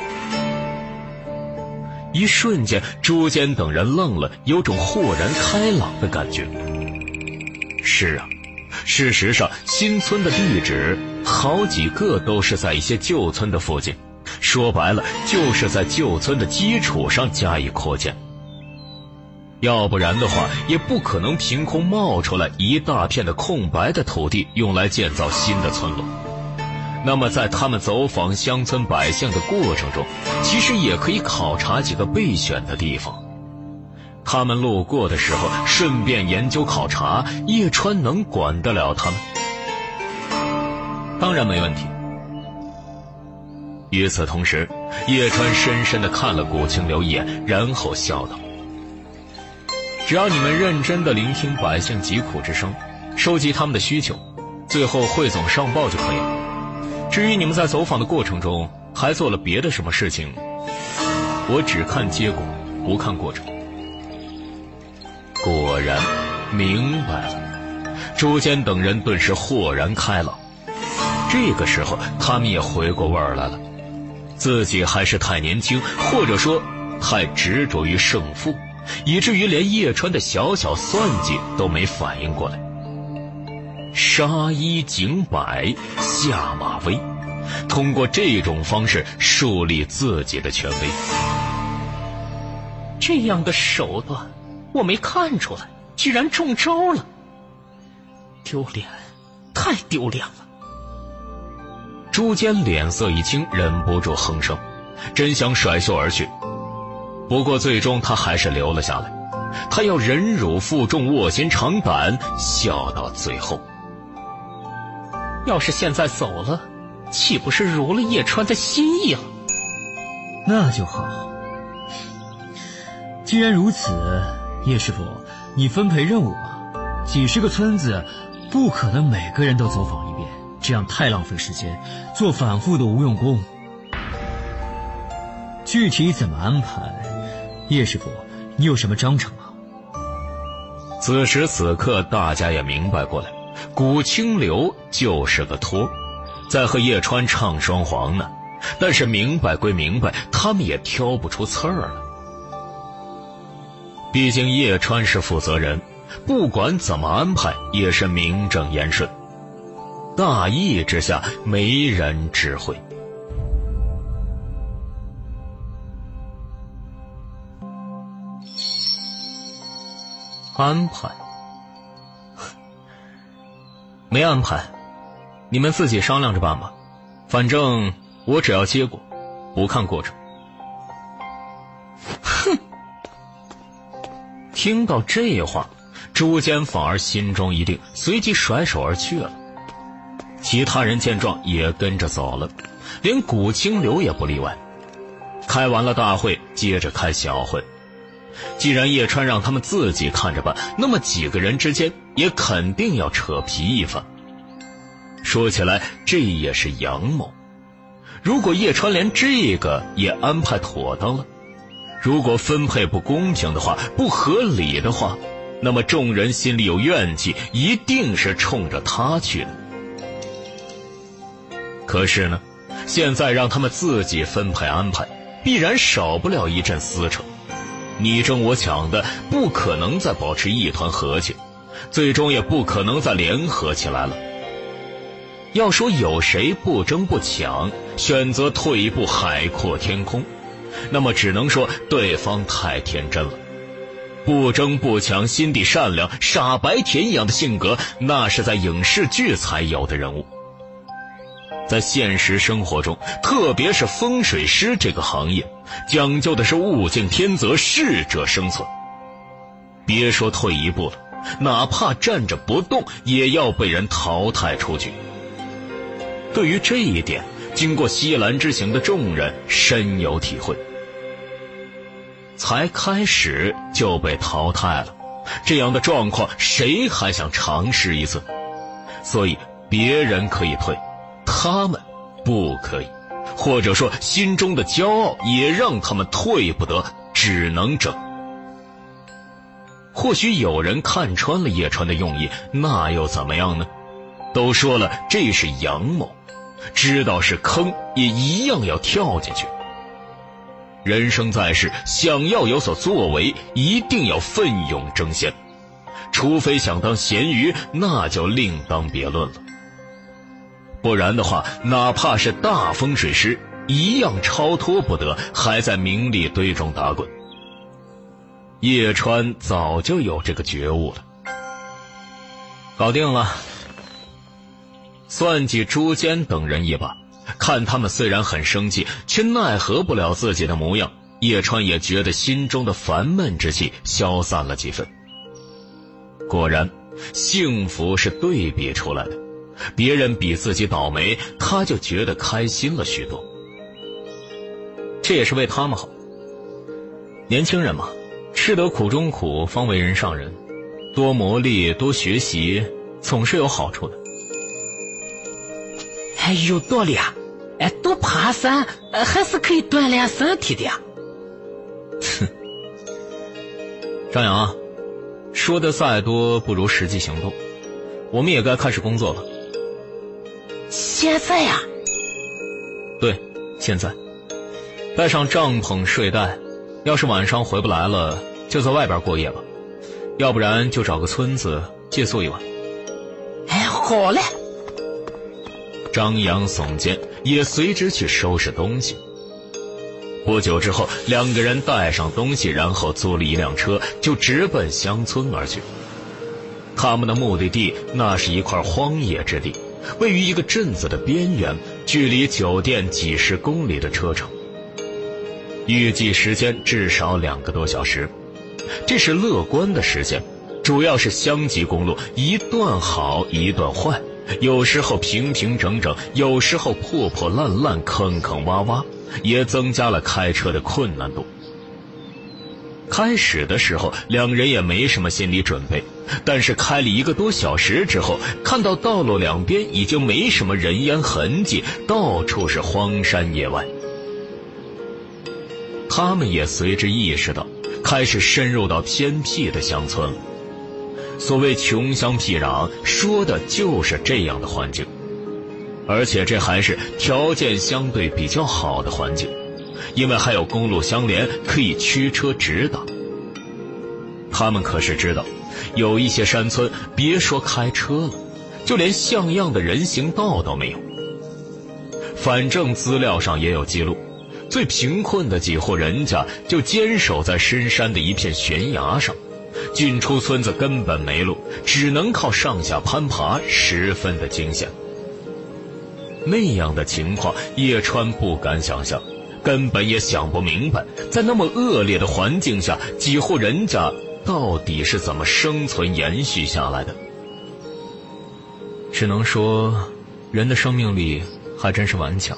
一瞬间，朱坚等人愣了，有种豁然开朗的感觉。是啊，事实上，新村的地址好几个都是在一些旧村的附近，说白了，就是在旧村的基础上加以扩建。要不然的话，也不可能凭空冒出来一大片的空白的土地，用来建造新的村落。那么，在他们走访乡村百姓的过程中，其实也可以考察几个备选的地方。他们路过的时候，顺便研究考察，叶川能管得了他们？当然没问题。与此同时，叶川深深的看了古清流一眼，然后笑道：“只要你们认真的聆听百姓疾苦之声，收集他们的需求，最后汇总上报就可以了。”至于你们在走访的过程中还做了别的什么事情，我只看结果，不看过程。果然明白了。朱坚等人顿时豁然开朗。这个时候，他们也回过味儿来了，自己还是太年轻，或者说太执着于胜负，以至于连叶川的小小算计都没反应过来。杀一儆百，下马威，通过这种方式树立自己的权威。这样的手段，我没看出来，居然中招了，丢脸，太丢脸了。朱坚脸色一青，忍不住哼声，真想甩袖而去。不过最终他还是留了下来，他要忍辱负重，卧薪尝胆，笑到最后。要是现在走了，岂不是如了叶川的心意了？那就好。既然如此，叶师傅，你分配任务吧。几十个村子，不可能每个人都走访一遍。这样太浪费时间，做反复的无用功。具体怎么安排，叶师傅，你有什么章程啊？此时此刻，大家也明白过来，古清流就是个托，在和叶川唱双簧呢。但是明白归明白，他们也挑不出刺儿来。毕竟叶川是负责人，不管怎么安排，也是名正言顺。大义之下，没人知会。安排？没安排，你们自己商量着办吧。反正我只要结果，不看过程。哼！听到这话，朱坚反而心中一定，随即甩手而去了。其他人见状也跟着走了，连古清流也不例外。开完了大会，接着开小会。既然叶川让他们自己看着办，那么几个人之间也肯定要扯皮一番。说起来，这也是阳谋。如果叶川连这个也安排妥当了，如果分配不公平的话，不合理的话，那么众人心里有怨气，一定是冲着他去的。可是呢，现在让他们自己分配安排，必然少不了一阵撕扯，你争我抢的，不可能再保持一团和气，最终也不可能再联合起来了。要说有谁不争不抢，选择退一步海阔天空，那么只能说对方太天真了。不争不抢，心地善良、傻白甜一样的性格，那是在影视剧才有的人物。在现实生活中，特别是风水师这个行业，讲究的是物竞天择、适者生存。别说退一步了，哪怕站着不动，也要被人淘汰出局。对于这一点，经过西兰之行的众人深有体会。才开始就被淘汰了，这样的状况，谁还想尝试一次？所以，别人可以退。他们不可以，或者说心中的骄傲也让他们退不得，只能整。或许有人看穿了叶川的用意，那又怎么样呢？都说了这是阳谋，知道是坑也一样要跳进去。人生在世，想要有所作为，一定要奋勇争先，除非想当咸鱼，那就另当别论了。不然的话，哪怕是大风水师，一样超脱不得，还在名利堆中打滚。叶川早就有这个觉悟了。搞定了，算计朱坚等人一把，看他们虽然很生气，却奈何不了自己的模样。叶川也觉得心中的烦闷之气消散了几分。果然，幸福是对比出来的。别人比自己倒霉，他就觉得开心了许多。这也是为他们好。年轻人嘛，吃得苦中苦，方为人上人。多磨砺，多学习，总是有好处的。哎，有道理啊！哎，多爬山，还是可以锻炼身体的呀。哼，张扬，说的再多不如实际行动。我们也该开始工作了。现在啊？对，现在。带上帐篷、睡袋，要是晚上回不来了，就在外边过夜吧。要不然就找个村子借宿一晚。哎，好嘞。张扬、耸肩也随之去收拾东西。不久之后，两个人带上东西，然后租了一辆车，就直奔乡村而去。他们的目的地，那是一块荒野之地，位于一个镇子的边缘，距离酒店几十公里的车程。预计时间至少两个多小时，这是乐观的时间。主要是乡级公路一段好一段坏，有时候平平整整，有时候破破烂烂、坑坑洼洼，也增加了开车的困难度。开始的时候，两人也没什么心理准备，但是开了一个多小时之后，看到道路两边已经没什么人烟痕迹，到处是荒山野外。他们也随之意识到，开始深入到偏僻的乡村了。所谓穷乡僻壤，说的就是这样的环境，而且这还是条件相对比较好的环境。因为还有公路相连，可以驱车直达。他们可是知道，有一些山村，别说开车了，就连像样的人行道都没有。反正资料上也有记录，最贫困的几户人家就坚守在深山的一片悬崖上，进出村子根本没路，只能靠上下攀爬，十分的惊险。那样的情况，叶川不敢想象。根本也想不明白，在那么恶劣的环境下，几户人家到底是怎么生存延续下来的？只能说，人的生命力还真是顽强，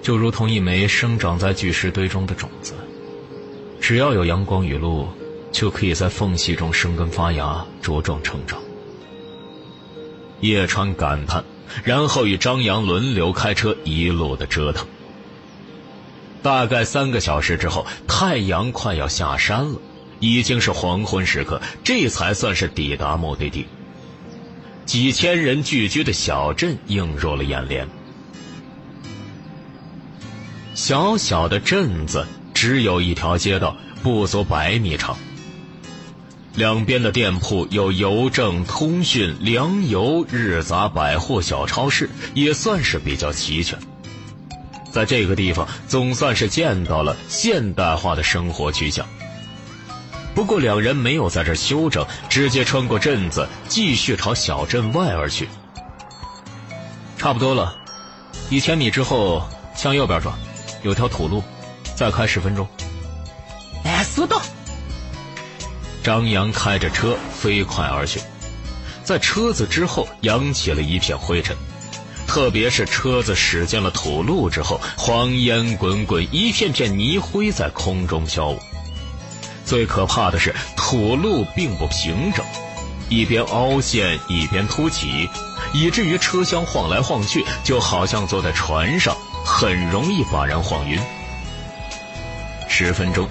就如同一枚生长在巨石堆中的种子，只要有阳光雨露，就可以在缝隙中生根发芽、茁壮成长。叶川感叹，然后与张扬轮流开车，一路的折腾。大概三个小时之后，太阳快要下山了，已经是黄昏时刻，这才算是抵达目的地。几千人聚居的小镇映入了眼帘。小小的镇子只有一条街道，不足百米长。两边的店铺有邮政、通讯、粮油、日杂、百货、小超市，也算是比较齐全。在这个地方，总算是见到了现代化的生活趋向。不过，两人没有在这休整，直接穿过镇子，继续朝小镇外而去。差不多了，一千米之后向右边转，有条土路，再开十分钟。哎，速度。张扬开着车飞快而去，在车子之后扬起了一片灰尘。特别是车子驶进了土路之后，黄烟滚滚，一片片泥灰在空中飘舞。最可怕的是，土路并不平整，一边凹陷，一边凸起，以至于车厢晃来晃去，就好像坐在船上，很容易把人晃晕。十分钟，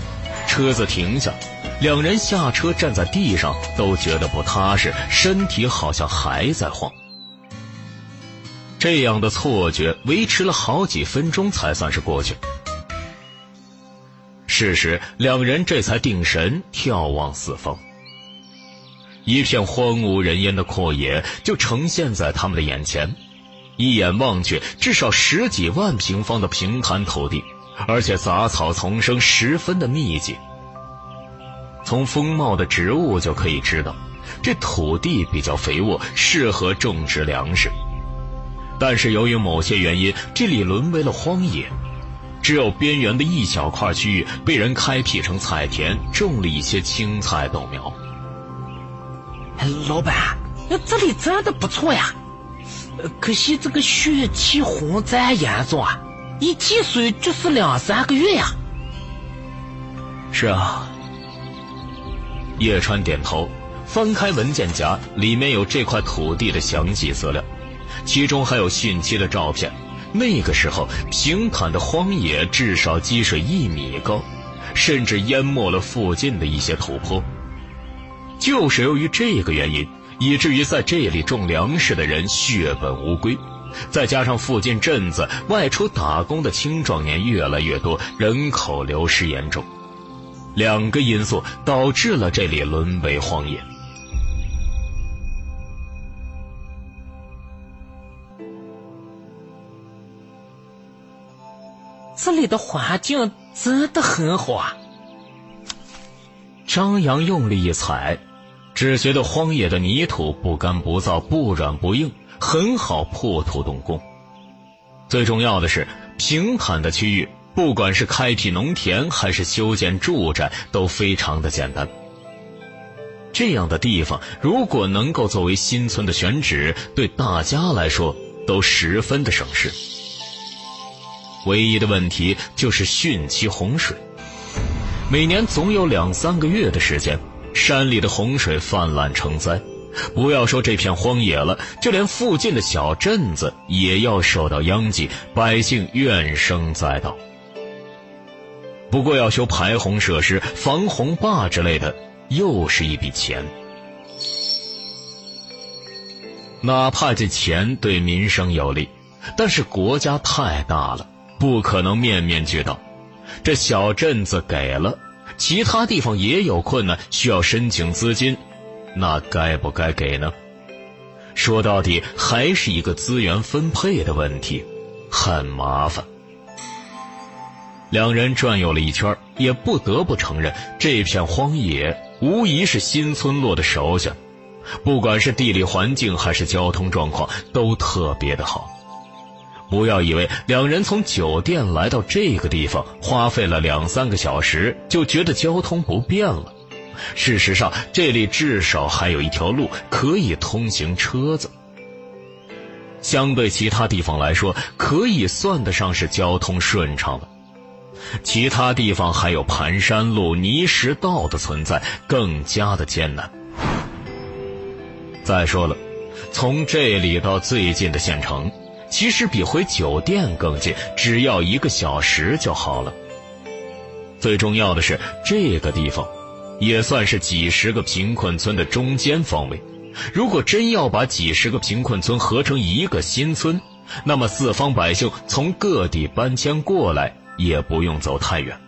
车子停下，两人下车站在地上，都觉得不踏实，身体好像还在晃。这样的错觉维持了好几分钟，才算是过去。是时，两人这才定神，眺望四方。一片荒无人烟的阔野就呈现在他们的眼前，一眼望去，至少十几万平方的平坦土地，而且杂草丛生，十分的密集。从风貌的植物就可以知道，这土地比较肥沃，适合种植粮食。但是由于某些原因，这里沦为了荒野，只有边缘的一小块区域被人开辟成菜田，种了一些青菜豆苗。老板，这里真的不错呀，可惜这个血气洪灾严重啊，一积水就是两三个月呀。是啊，叶川点头，翻开文件夹，里面有这块土地的详细资料。其中还有汛期的照片，那个时候平坦的荒野至少积水一米高，甚至淹没了附近的一些土坡。就是由于这个原因，以至于在这里种粮食的人血本无归，再加上附近镇子外出打工的青壮年越来越多，人口流失严重，两个因素导致了这里沦为荒野。这里的环境真的很好啊！张扬用力一踩，只觉得荒野的泥土不干不燥、不软不硬，很好破土动工。最重要的是，平坦的区域，不管是开辟农田还是修建住宅，都非常的简单。这样的地方，如果能够作为新村的选址，对大家来说都十分的省事。唯一的问题就是汛期洪水，每年总有两三个月的时间，山里的洪水泛滥成灾。不要说这片荒野了，就连附近的小镇子也要受到殃及，百姓怨声载道。不过要修排洪设施、防洪坝之类的，又是一笔钱。哪怕这钱对民生有利，但是国家太大了。不可能面面俱到，这小镇子给了，其他地方也有困难，需要申请资金，那该不该给呢？说到底还是一个资源分配的问题，很麻烦。两人转悠了一圈，也不得不承认，这片荒野无疑是新村落的首选，不管是地理环境还是交通状况，都特别的好。不要以为两人从酒店来到这个地方花费了两三个小时就觉得交通不便了。事实上，这里至少还有一条路可以通行车子。相对其他地方来说，可以算得上是交通顺畅了。其他地方还有盘山路、泥石道的存在，更加的艰难。再说了，从这里到最近的县城。其实比回酒店更近，只要一个小时就好了。最重要的是，这个地方也算是几十个贫困村的中间方位。如果真要把几十个贫困村合成一个新村，那么四方百姓从各地搬迁过来也不用走太远。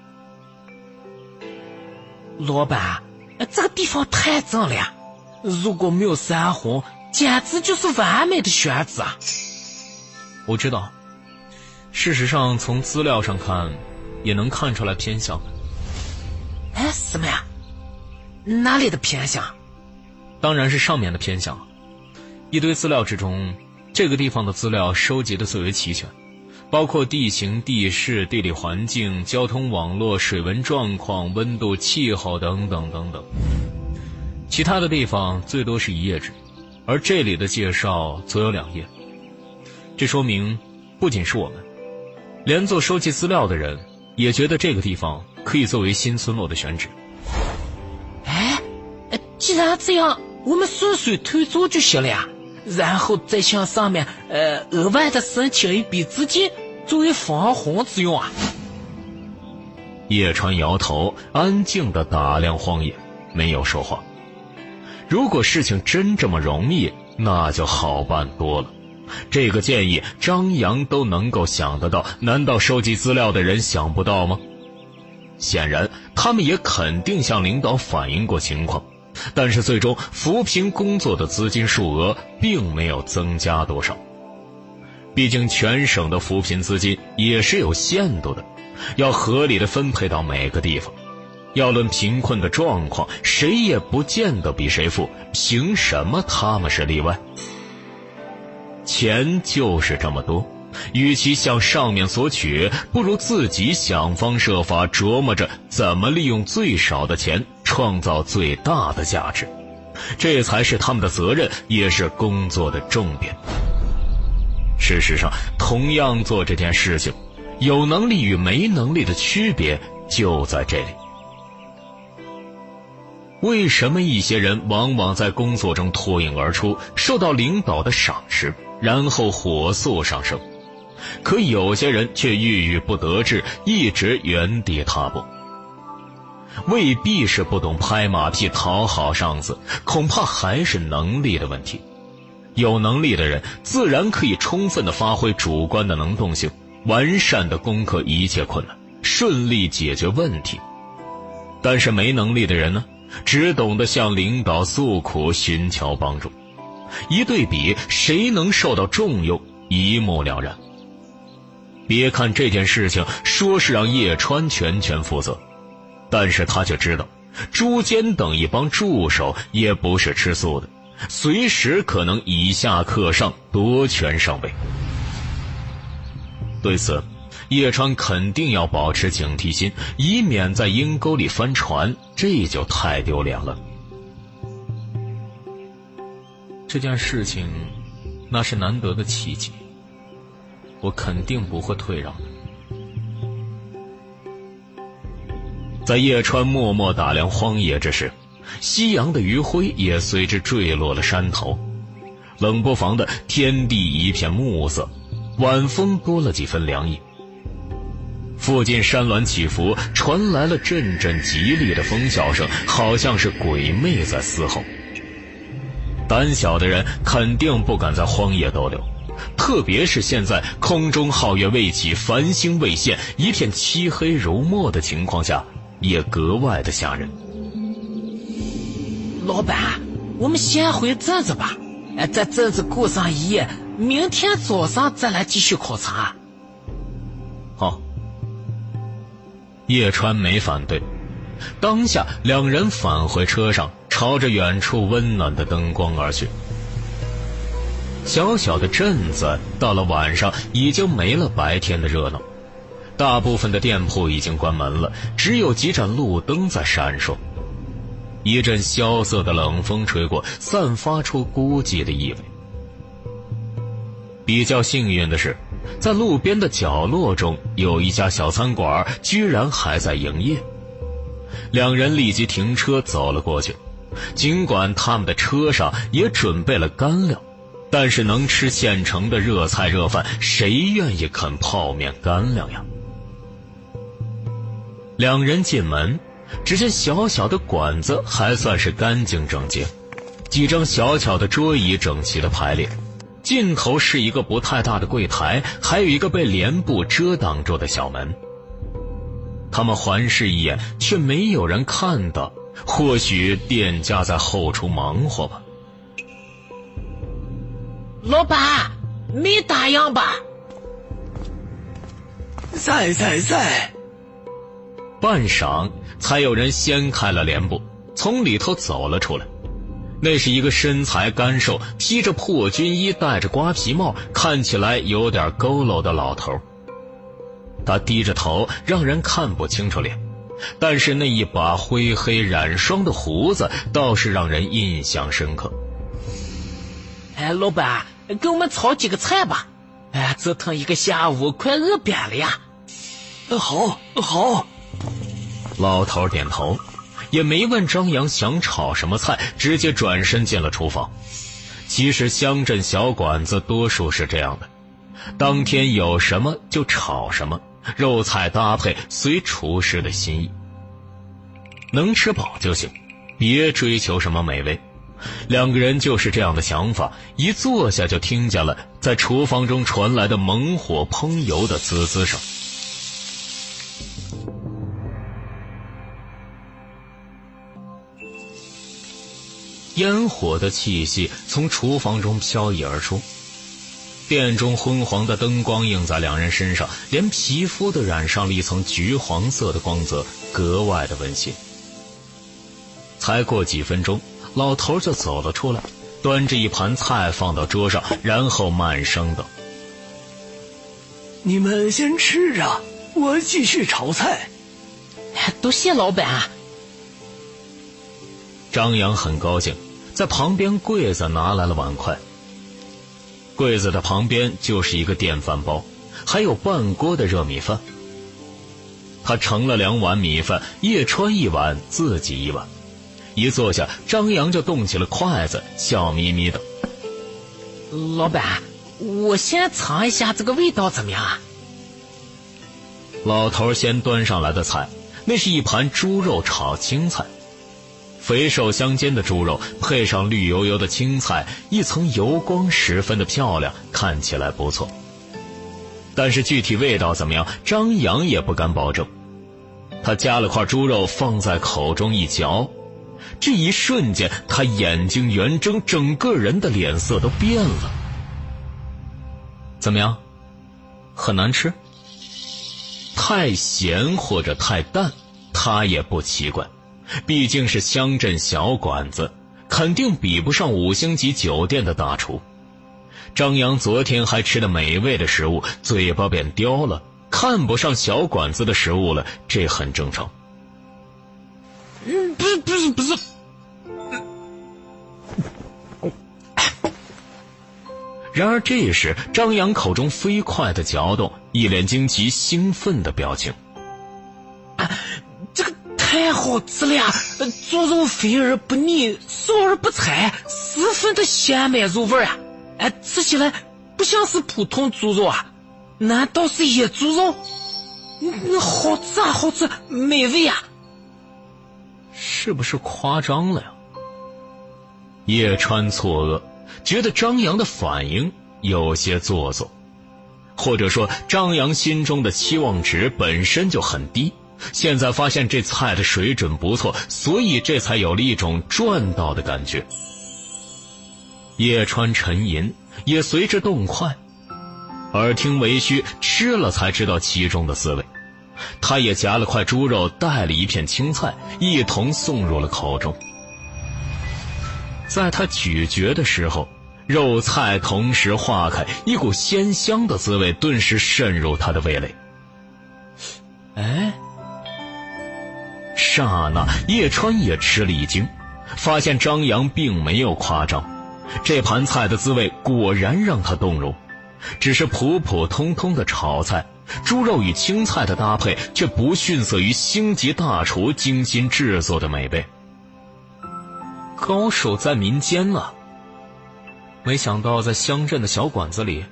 老板，这个地方太正了，如果没有山洪，简直就是完美的选址啊！我知道，事实上从资料上看，也能看出来偏向。哎，什么呀？哪里的偏向？当然是上面的偏向。一堆资料之中，这个地方的资料收集的最为齐全，包括地形、地势、地理环境、交通网络、水文状况、温度、气候等等等等。其他的地方最多是一页纸，而这里的介绍则有两页。这说明，不仅是我们，连做收集资料的人也觉得这个地方可以作为新村落的选址。哎，既然这样，我们顺水推舟就行了呀，然后再向上面呃额外的申请一笔资金作为防洪之用啊。叶川摇头，安静的打量荒野，没有说话。如果事情真这么容易，那就好办多了。这个建议张扬都能够想得到，难道收集资料的人想不到吗？显然，他们也肯定向领导反映过情况，但是最终扶贫工作的资金数额并没有增加多少。毕竟全省的扶贫资金也是有限度的，要合理的分配到每个地方。要论贫困的状况，谁也不见得比谁富，凭什么他们是例外？钱就是这么多，与其向上面索取，不如自己想方设法琢磨着怎么利用最少的钱创造最大的价值，这才是他们的责任，也是工作的重点。事实上，同样做这件事情，有能力与没能力的区别就在这里。为什么一些人往往在工作中脱颖而出，受到领导的赏识？然后火速上升，可有些人却郁郁不得志，一直原地踏步。未必是不懂拍马屁讨好上司，恐怕还是能力的问题。有能力的人自然可以充分的发挥主观的能动性，完善的攻克一切困难，顺利解决问题。但是没能力的人呢，只懂得向领导诉苦，寻求帮助。一对比，谁能受到重用，一目了然。别看这件事情说是让叶川全权负责，但是他却知道，朱坚等一帮助手也不是吃素的。随时可能以下克上，夺权上位。对此，叶川肯定要保持警惕心，以免在阴沟里翻船，这就太丢脸了。这件事情，那是难得的奇迹，我肯定不会退让的。在叶川默默打量荒野之时。夕阳的余晖也随之坠落了山头，冷不防的天地一片暮色，晚风多了几分凉意。附近山峦起伏，传来了阵阵吉利的风笑声，好像是鬼魅在嘶吼。胆小的人肯定不敢在荒野逗留，特别是现在空中皓月未起，繁星未现，一片漆黑如墨的情况下，也格外的吓人。老板，我们先回镇子吧，哎，在镇子过上一夜，明天早上再来继续考察。好，叶川没反对。当下，两人返回车上，朝着远处温暖的灯光而去。小小的镇子到了晚上已经没了白天的热闹，大部分的店铺已经关门了，只有几盏路灯在闪烁。一阵萧瑟的冷风吹过，散发出孤寂的意味。比较幸运的是，在路边的角落中有一家小餐馆，居然还在营业。两人立即停车走了过去。尽管他们的车上也准备了干粮，但是能吃现成的热菜热饭，谁愿意啃泡面干粮呀？两人进门。只见小小的馆子还算是干净整洁，几张小巧的桌椅整齐的排列，尽头是一个不太大的柜台，还有一个被帘布遮挡住的小门。他们环视一眼，却没有人看到。或许店家在后厨忙活吧。老板，没打烊吧？在在在。半晌。才有人掀开了帘布，从里头走了出来。那是一个身材干瘦、披着破军衣、戴着瓜皮帽、看起来有点佝偻的老头。他低着头，让人看不清楚脸，但是那一把灰黑染霜的胡子倒是让人印象深刻。哎，老板，给我们炒几个菜吧！哎，折腾一个下午，快饿扁了呀！好，好。老头点头，也没问张扬想炒什么菜，直接转身进了厨房。其实乡镇小馆子多数是这样的，当天有什么就炒什么，肉菜搭配随厨师的心意，能吃饱就行，别追求什么美味。两个人就是这样的想法，一坐下就听见了在厨房中传来的猛火烹油的滋滋声。烟火的气息从厨房中飘逸而出，店中昏黄的灯光映在两人身上，连皮肤都染上了一层橘黄色的光泽，格外的温馨。才过几分钟，老头就走了出来，端着一盘菜放到桌上，然后慢声道：“你们先吃着，我继续炒菜。”多谢老板啊。张扬很高兴。在旁边柜子拿来了碗筷，柜子的旁边就是一个电饭煲，还有半锅的热米饭。他盛了两碗米饭，叶川一碗，自己一碗。一坐下，张扬就动起了筷子，笑眯眯的：“老板，我先尝一下这个味道怎么样啊？”老头先端上来的菜，那是一盘猪肉炒青菜，肥瘦相间的猪肉配上绿油油的青菜，一层油光十分的漂亮，看起来不错。但是具体味道怎么样，张扬也不敢保证。他夹了块猪肉放在口中一嚼，这一瞬间，他眼睛圆睁，整个人的脸色都变了。怎么样？很难吃？太咸或者太淡，他也不奇怪，毕竟是乡镇小馆子，肯定比不上五星级酒店的大厨。张扬昨天还吃的美味的食物，嘴巴变刁了。看不上小馆子的食物了，这很正常。嗯，不是不是不是。然而这时，张扬口中飞快的嚼动，一脸惊奇兴奋的表情。太好吃了呀！猪肉肥而不腻，瘦而不柴，十分的鲜美入味啊！哎，吃起来不像是普通猪肉啊。难道是野猪肉？那好吃啊，好吃，美味啊！是不是夸张了呀？叶川错愕，觉得张扬的反应有些做作，或者说张扬心中的期望值本身就很低，现在发现这菜的水准不错，所以这才有了一种赚到的感觉。叶川沉吟，也随之动筷。耳听为虚，吃了才知道其中的滋味。他也夹了块猪肉，带了一片青菜，一同送入了口中。在他咀嚼的时候，肉菜同时化开，一股鲜香的滋味顿时渗入他的味蕾。哎，刹那，叶川也吃了一惊，发现张扬并没有夸张，这盘菜的滋味果然让他动容。只是普普通通的炒菜，猪肉与青菜的搭配却不逊色于星级大厨精心制作的美味。高手在民间啊！没想到在乡镇的小馆子里，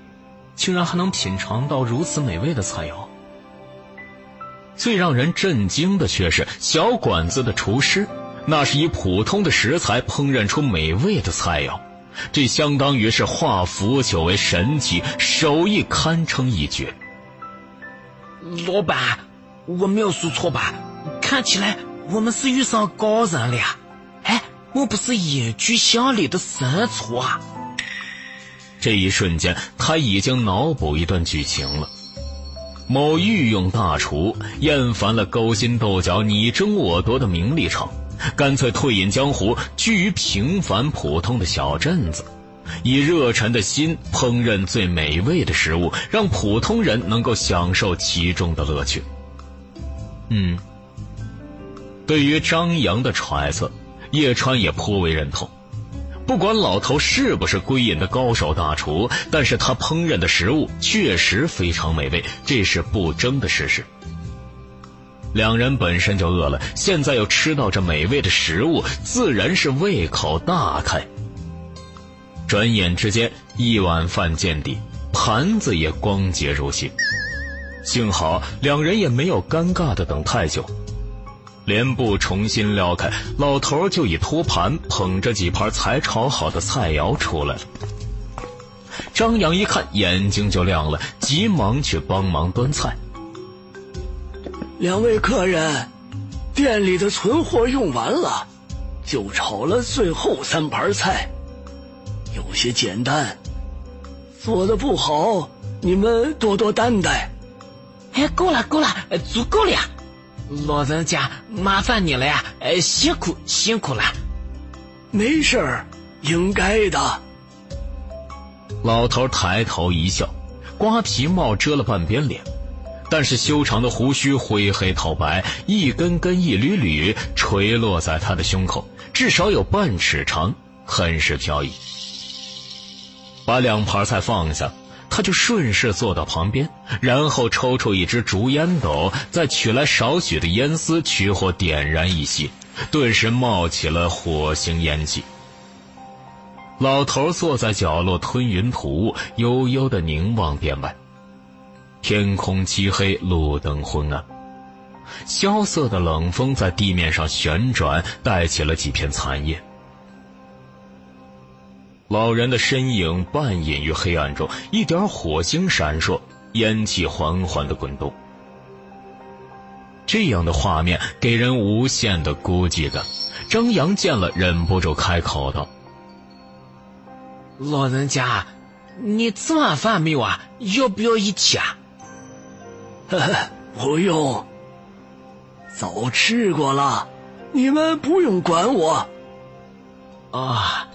竟然还能品尝到如此美味的菜肴。最让人震惊的却是，小馆子的厨师，那是以普通的食材烹饪出美味的菜肴。这相当于是化腐朽为神奇，手艺堪称一绝。老板，我没有说错吧？看起来我们是遇上高人了呀！哎，莫不是野居乡里的神厨啊！这一瞬间，他已经脑补一段剧情了：某御用大厨厌烦了勾心斗角、你争我夺的名利场。干脆退隐江湖，居于平凡普通的小镇子，以热忱的心烹饪最美味的食物，让普通人能够享受其中的乐趣。嗯，对于张扬的揣测，叶川也颇为认同。不管老头是不是归隐的高手大厨，但是他烹饪的食物确实非常美味，这是不争的事实。两人本身就饿了，现在又吃到这美味的食物，自然是胃口大开。转眼之间，一碗饭见底，盘子也光洁如新。幸好两人也没有尴尬的等太久，帘布重新撩开，老头就以托盘捧着几盘才炒好的菜肴出来了。张扬一看，眼睛就亮了，急忙去帮忙端菜。两位客人，店里的存货用完了，就炒了最后三盘菜，有些简单，做的不好，你们多多担待。哎，够了够了，足够了呀！老人家，麻烦你了呀！哎，辛苦辛苦了。没事儿，应该的。老头抬头一笑，瓜皮帽遮了半边脸。但是修长的胡须灰黑透白，一根根一缕缕垂落在他的胸口，至少有半尺长，很是飘逸。把两盘菜放下，他就顺势坐到旁边，然后抽出一支竹烟斗，再取来少许的烟丝，取火点燃一吸，顿时冒起了火星烟气。老头坐在角落吞云吐雾，悠悠的凝望店外。天空漆黑，路灯昏暗，萧瑟的冷风在地面上旋转，带起了几片残叶。老人的身影半隐于黑暗中，一点火星闪烁，烟气缓缓的滚动。这样的画面给人无限的孤寂感。张扬见了，忍不住开口道：“老人家，你吃完饭没有啊？要不要一起啊？”“呵 呵不用，早吃过了，你们不用管我。”啊。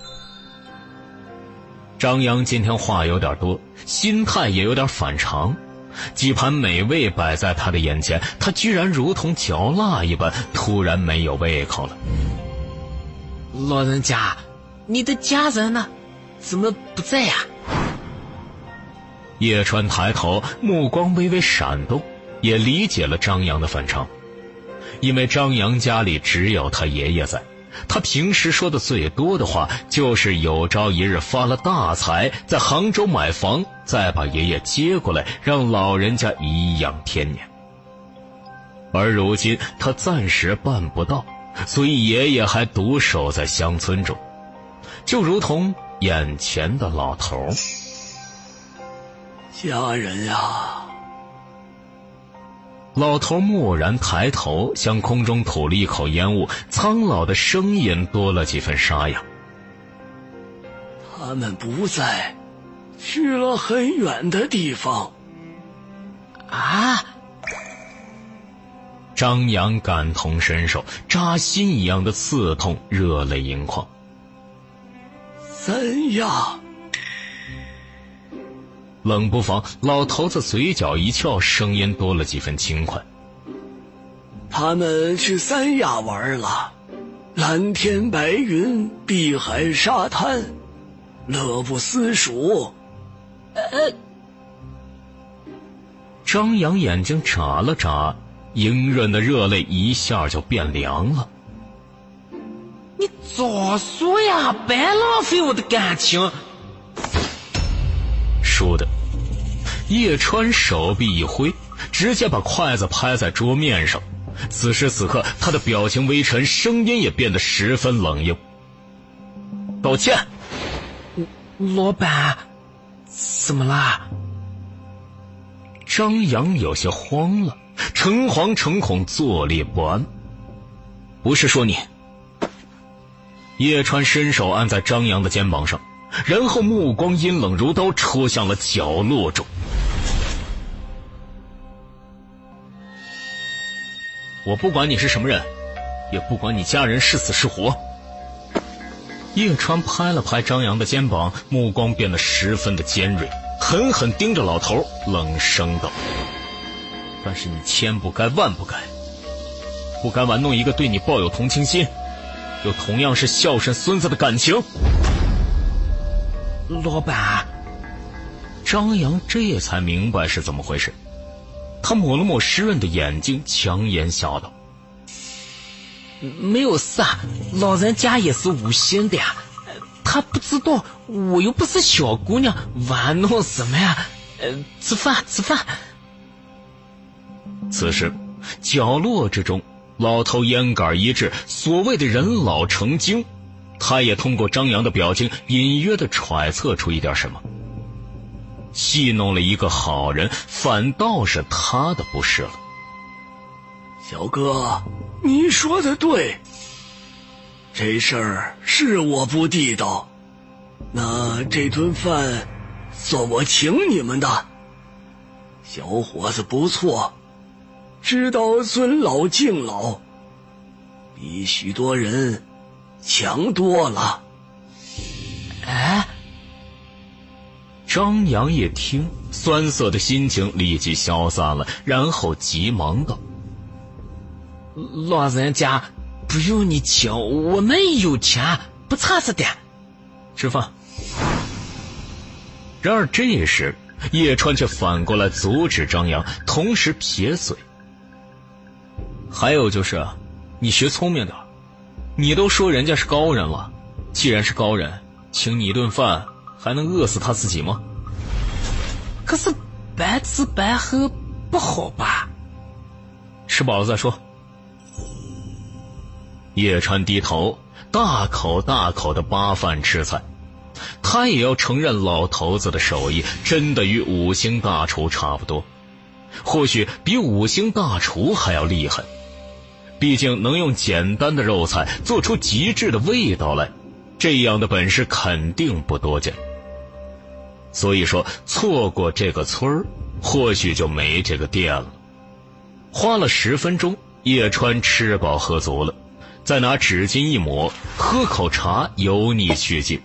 张扬今天话有点多，心态也有点反常。几盘美味摆在他的眼前，他居然如同嚼蜡一般，突然没有胃口了。老人家，你的家人呢？怎么不在呀？叶川抬头，目光微微闪动，也理解了张扬的反常，因为张扬家里只有他爷爷在。他平时说的最多的话，就是有朝一日发了大财，在杭州买房，再把爷爷接过来，让老人家颐养天年。而如今他暂时办不到，所以爷爷还独守在乡村中，就如同眼前的老头。家人呀。老头蓦然抬头，向空中吐了一口烟雾，苍老的声音多了几分沙哑。他们不在，去了很远的地方。啊！张扬感同身受，扎心一样的刺痛，热泪盈眶。三亚。冷不防，老头子嘴角一翘，声音多了几分轻快。他们去三亚玩了，蓝天白云，碧海沙滩，乐不思蜀。呃，张扬眼睛眨了眨，莹润的热泪一下就变凉了。你早说呀，白浪费我的感情。说的，叶川手臂一挥，直接把筷子拍在桌面上。此时此刻，他的表情微沉，声音也变得十分冷硬。道歉。老板，怎么啦？张扬有些慌了，诚惶诚恐，坐立不安。不是说你。叶川伸手按在张扬的肩膀上。然后目光阴冷如刀，戳向了角落中。我不管你是什么人，也不管你家人是死是活。叶川拍了拍张扬的肩膀，目光变得十分的尖锐，狠狠盯着老头，冷声道：“但是你千不该万不该，不该玩弄一个对你抱有同情心，又同样是孝顺孙子的感情。”老板，张扬这才明白是怎么回事。他抹了抹湿润的眼睛，强颜笑道：“没有事啊，老人家也是无心的呀。他不知道，我又不是小姑娘，玩弄什么呀？呃，吃饭，吃饭。”此时，角落之中，老头烟杆一掷，所谓的人老成精。他也通过张扬的表情，隐约的揣测出一点什么。戏弄了一个好人，反倒是他的不是了。小哥，你说的对。这事儿是我不地道，那这顿饭算我请你们的。小伙子不错，知道尊老敬老，比许多人。强多了。哎，张扬一听，酸涩的心情立即消散了，然后急忙道：“老人家，不用你请，我们有钱，不差这点。吃饭。”然而这时，叶川却反过来阻止张扬，同时撇嘴：“还有就是，你学聪明点。”你都说人家是高人了，既然是高人，请你一顿饭，还能饿死他自己吗？可是白吃白喝不好吧？吃。饱了再说。叶川低头，大口大口的扒饭吃菜。他也要承认，老头子的手艺真的与五星大厨差不多，或许比五星大厨还要厉害。毕竟能用简单的肉菜做出极致的味道来，这样的本事肯定不多见。所以说，错过这个村儿，或许就没这个店了。花了十分钟，叶川吃饱喝足了，再拿纸巾一抹，喝口茶，油腻去劲。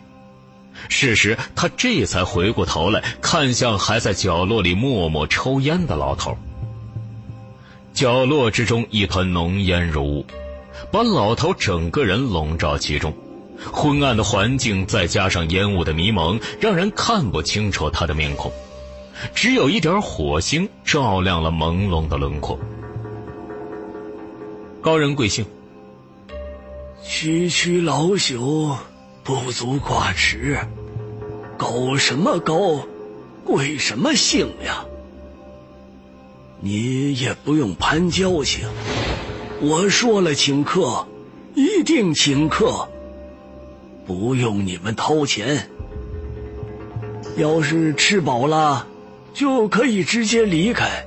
是时，他这才回过头来看向还在角落里默默抽烟的老头。角落之中，一团浓烟如雾，把老头整个人笼罩其中。昏暗的环境再加上烟雾的迷蒙，让人看不清楚他的面孔，只有一点火星照亮了朦胧的轮廓。高人贵姓？区区老朽。不足挂齿，高什么高，贵什么姓呀？你也不用攀交情，我说了请客，一定请客，不用你们掏钱。要是吃饱了，就可以直接离开，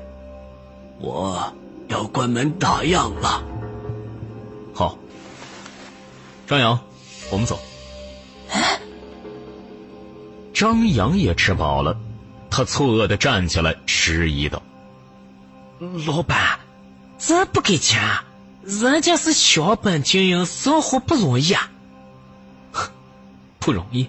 我要关门打烊了。好，张扬，我们走。张扬也吃饱了，他错愕的站起来，迟疑道：“老板，这不给钱，人家是小本经营，生活不容易啊。不容易。”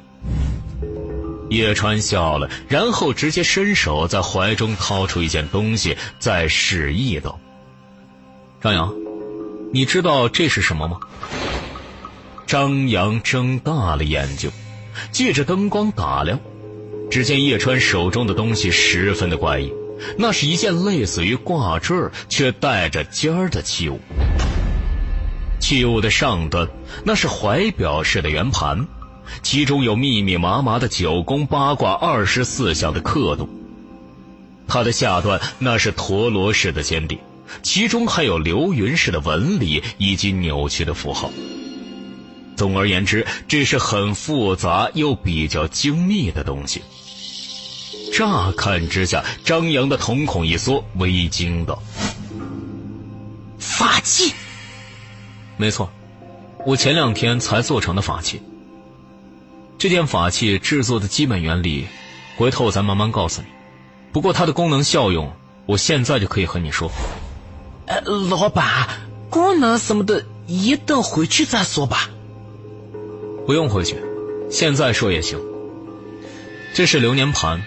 叶川笑了，然后直接伸手在怀中掏出一件东西，再示意道：“张扬，你知道这是什么吗？”张扬睁大了眼睛。借着灯光打量，只见叶川手中的东西十分的怪异，那是一件类似于挂坠却带着尖儿的器物。器物的上端那是怀表式的圆盘，其中有密密麻麻的九宫八卦二十四象的刻度。它的下端那是陀螺式的尖顶，其中还有流云式的纹理以及扭曲的符号。总而言之，这是很复杂又比较精密的东西。乍看之下，张扬的瞳孔一缩，微惊道：“法器？没错，我前两天才做成的法器。这件法器制作的基本原理，回头我再慢慢告诉你。不过它的功能效用，我现在就可以和你说。呃，老板，功能什么的，一等回去再说吧。”不用回去，现在说也行。这是流年盘，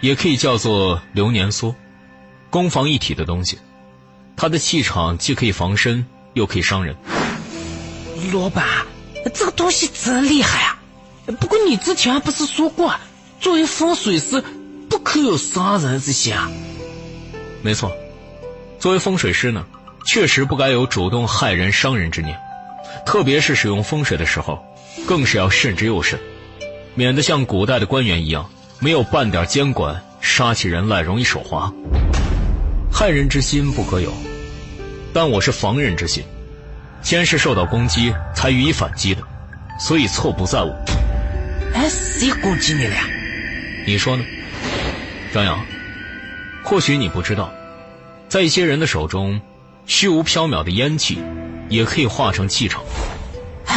也可以叫做流年梭，攻防一体的东西。它的气场既可以防身，又可以伤人。老板，这个东西真厉害啊！不过你之前不是说过，作为风水师，不可有伤人之心啊？没错，作为风水师呢，确实不该有主动害人伤人之念，特别是使用风水的时候。更是要慎之又慎，免得像古代的官员一样，没有半点监管，杀起人来容易手滑。害人之心不可有，但我是防人之心，先是受到攻击，才予以反击的，所以错不在我。哎，谁攻击你了呀？你说呢，张扬？或许你不知道，在一些人的手中，虚无缥缈的烟气，也可以化成气场。啊！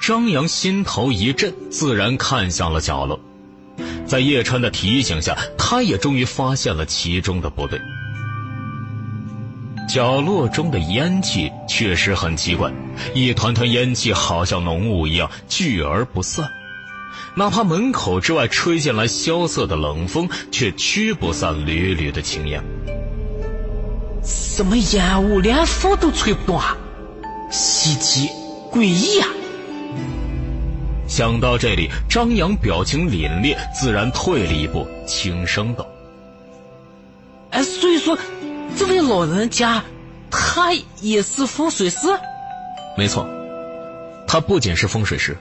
张扬心头一震，自然看向了角落。在叶川的提醒下，他也终于发现了其中的不对。角落中的烟气确实很奇怪，一团团烟气好像浓雾一样聚而不散，哪怕门口之外吹进来萧瑟的冷风，却驱不散缕缕的青烟。什么烟雾，连风都吹不动啊！稀奇，诡异啊！想到这里，张扬表情凛冽，自然退了一步，轻声道：“哎，所以说，这位老人家，他也是风水师？没错，他不仅是风水师，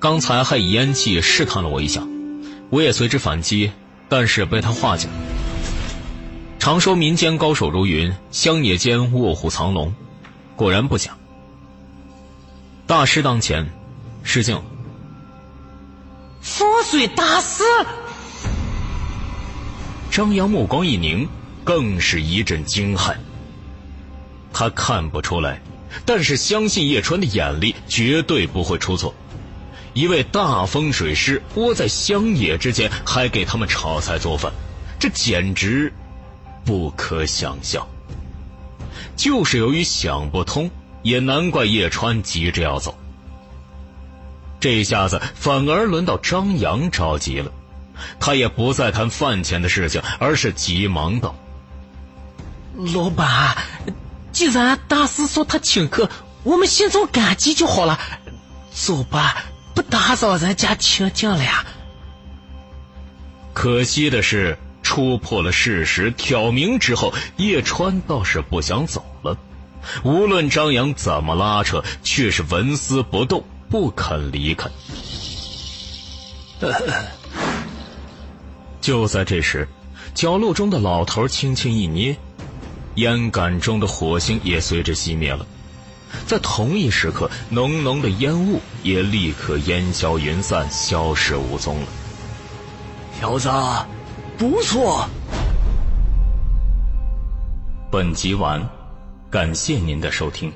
刚才还以烟气试探了我一下，我也随之反击，但是被他化解了。常说民间高手如云，乡野间卧虎藏龙，果然不假。大师当前，失敬了。风水大师，张扬目光一凝，更是一阵惊骇。他看不出来，但是相信叶川的眼力绝对不会出错。一位大风水师窝在乡野之间，还给他们炒菜做饭，这简直不可想象。就是由于想不通，也难怪叶川急着要走。这下子反而轮到张扬着急了，他也不再谈饭钱的事情，而是急忙道：“老板，既然大师说他请客，我们心中感激就好了。走吧，不打扰人家清静了呀。”可惜的是，戳破了事实，挑明之后，叶川倒是不想走了。无论张扬怎么拉扯，却是纹丝不动。不肯离开。就在这时，角落中的老头轻轻一捏，烟杆中的火星也随之熄灭了。在同一时刻，浓浓的烟雾也立刻烟消云散，消失无踪了。小子，不错。本集完，感谢您的收听。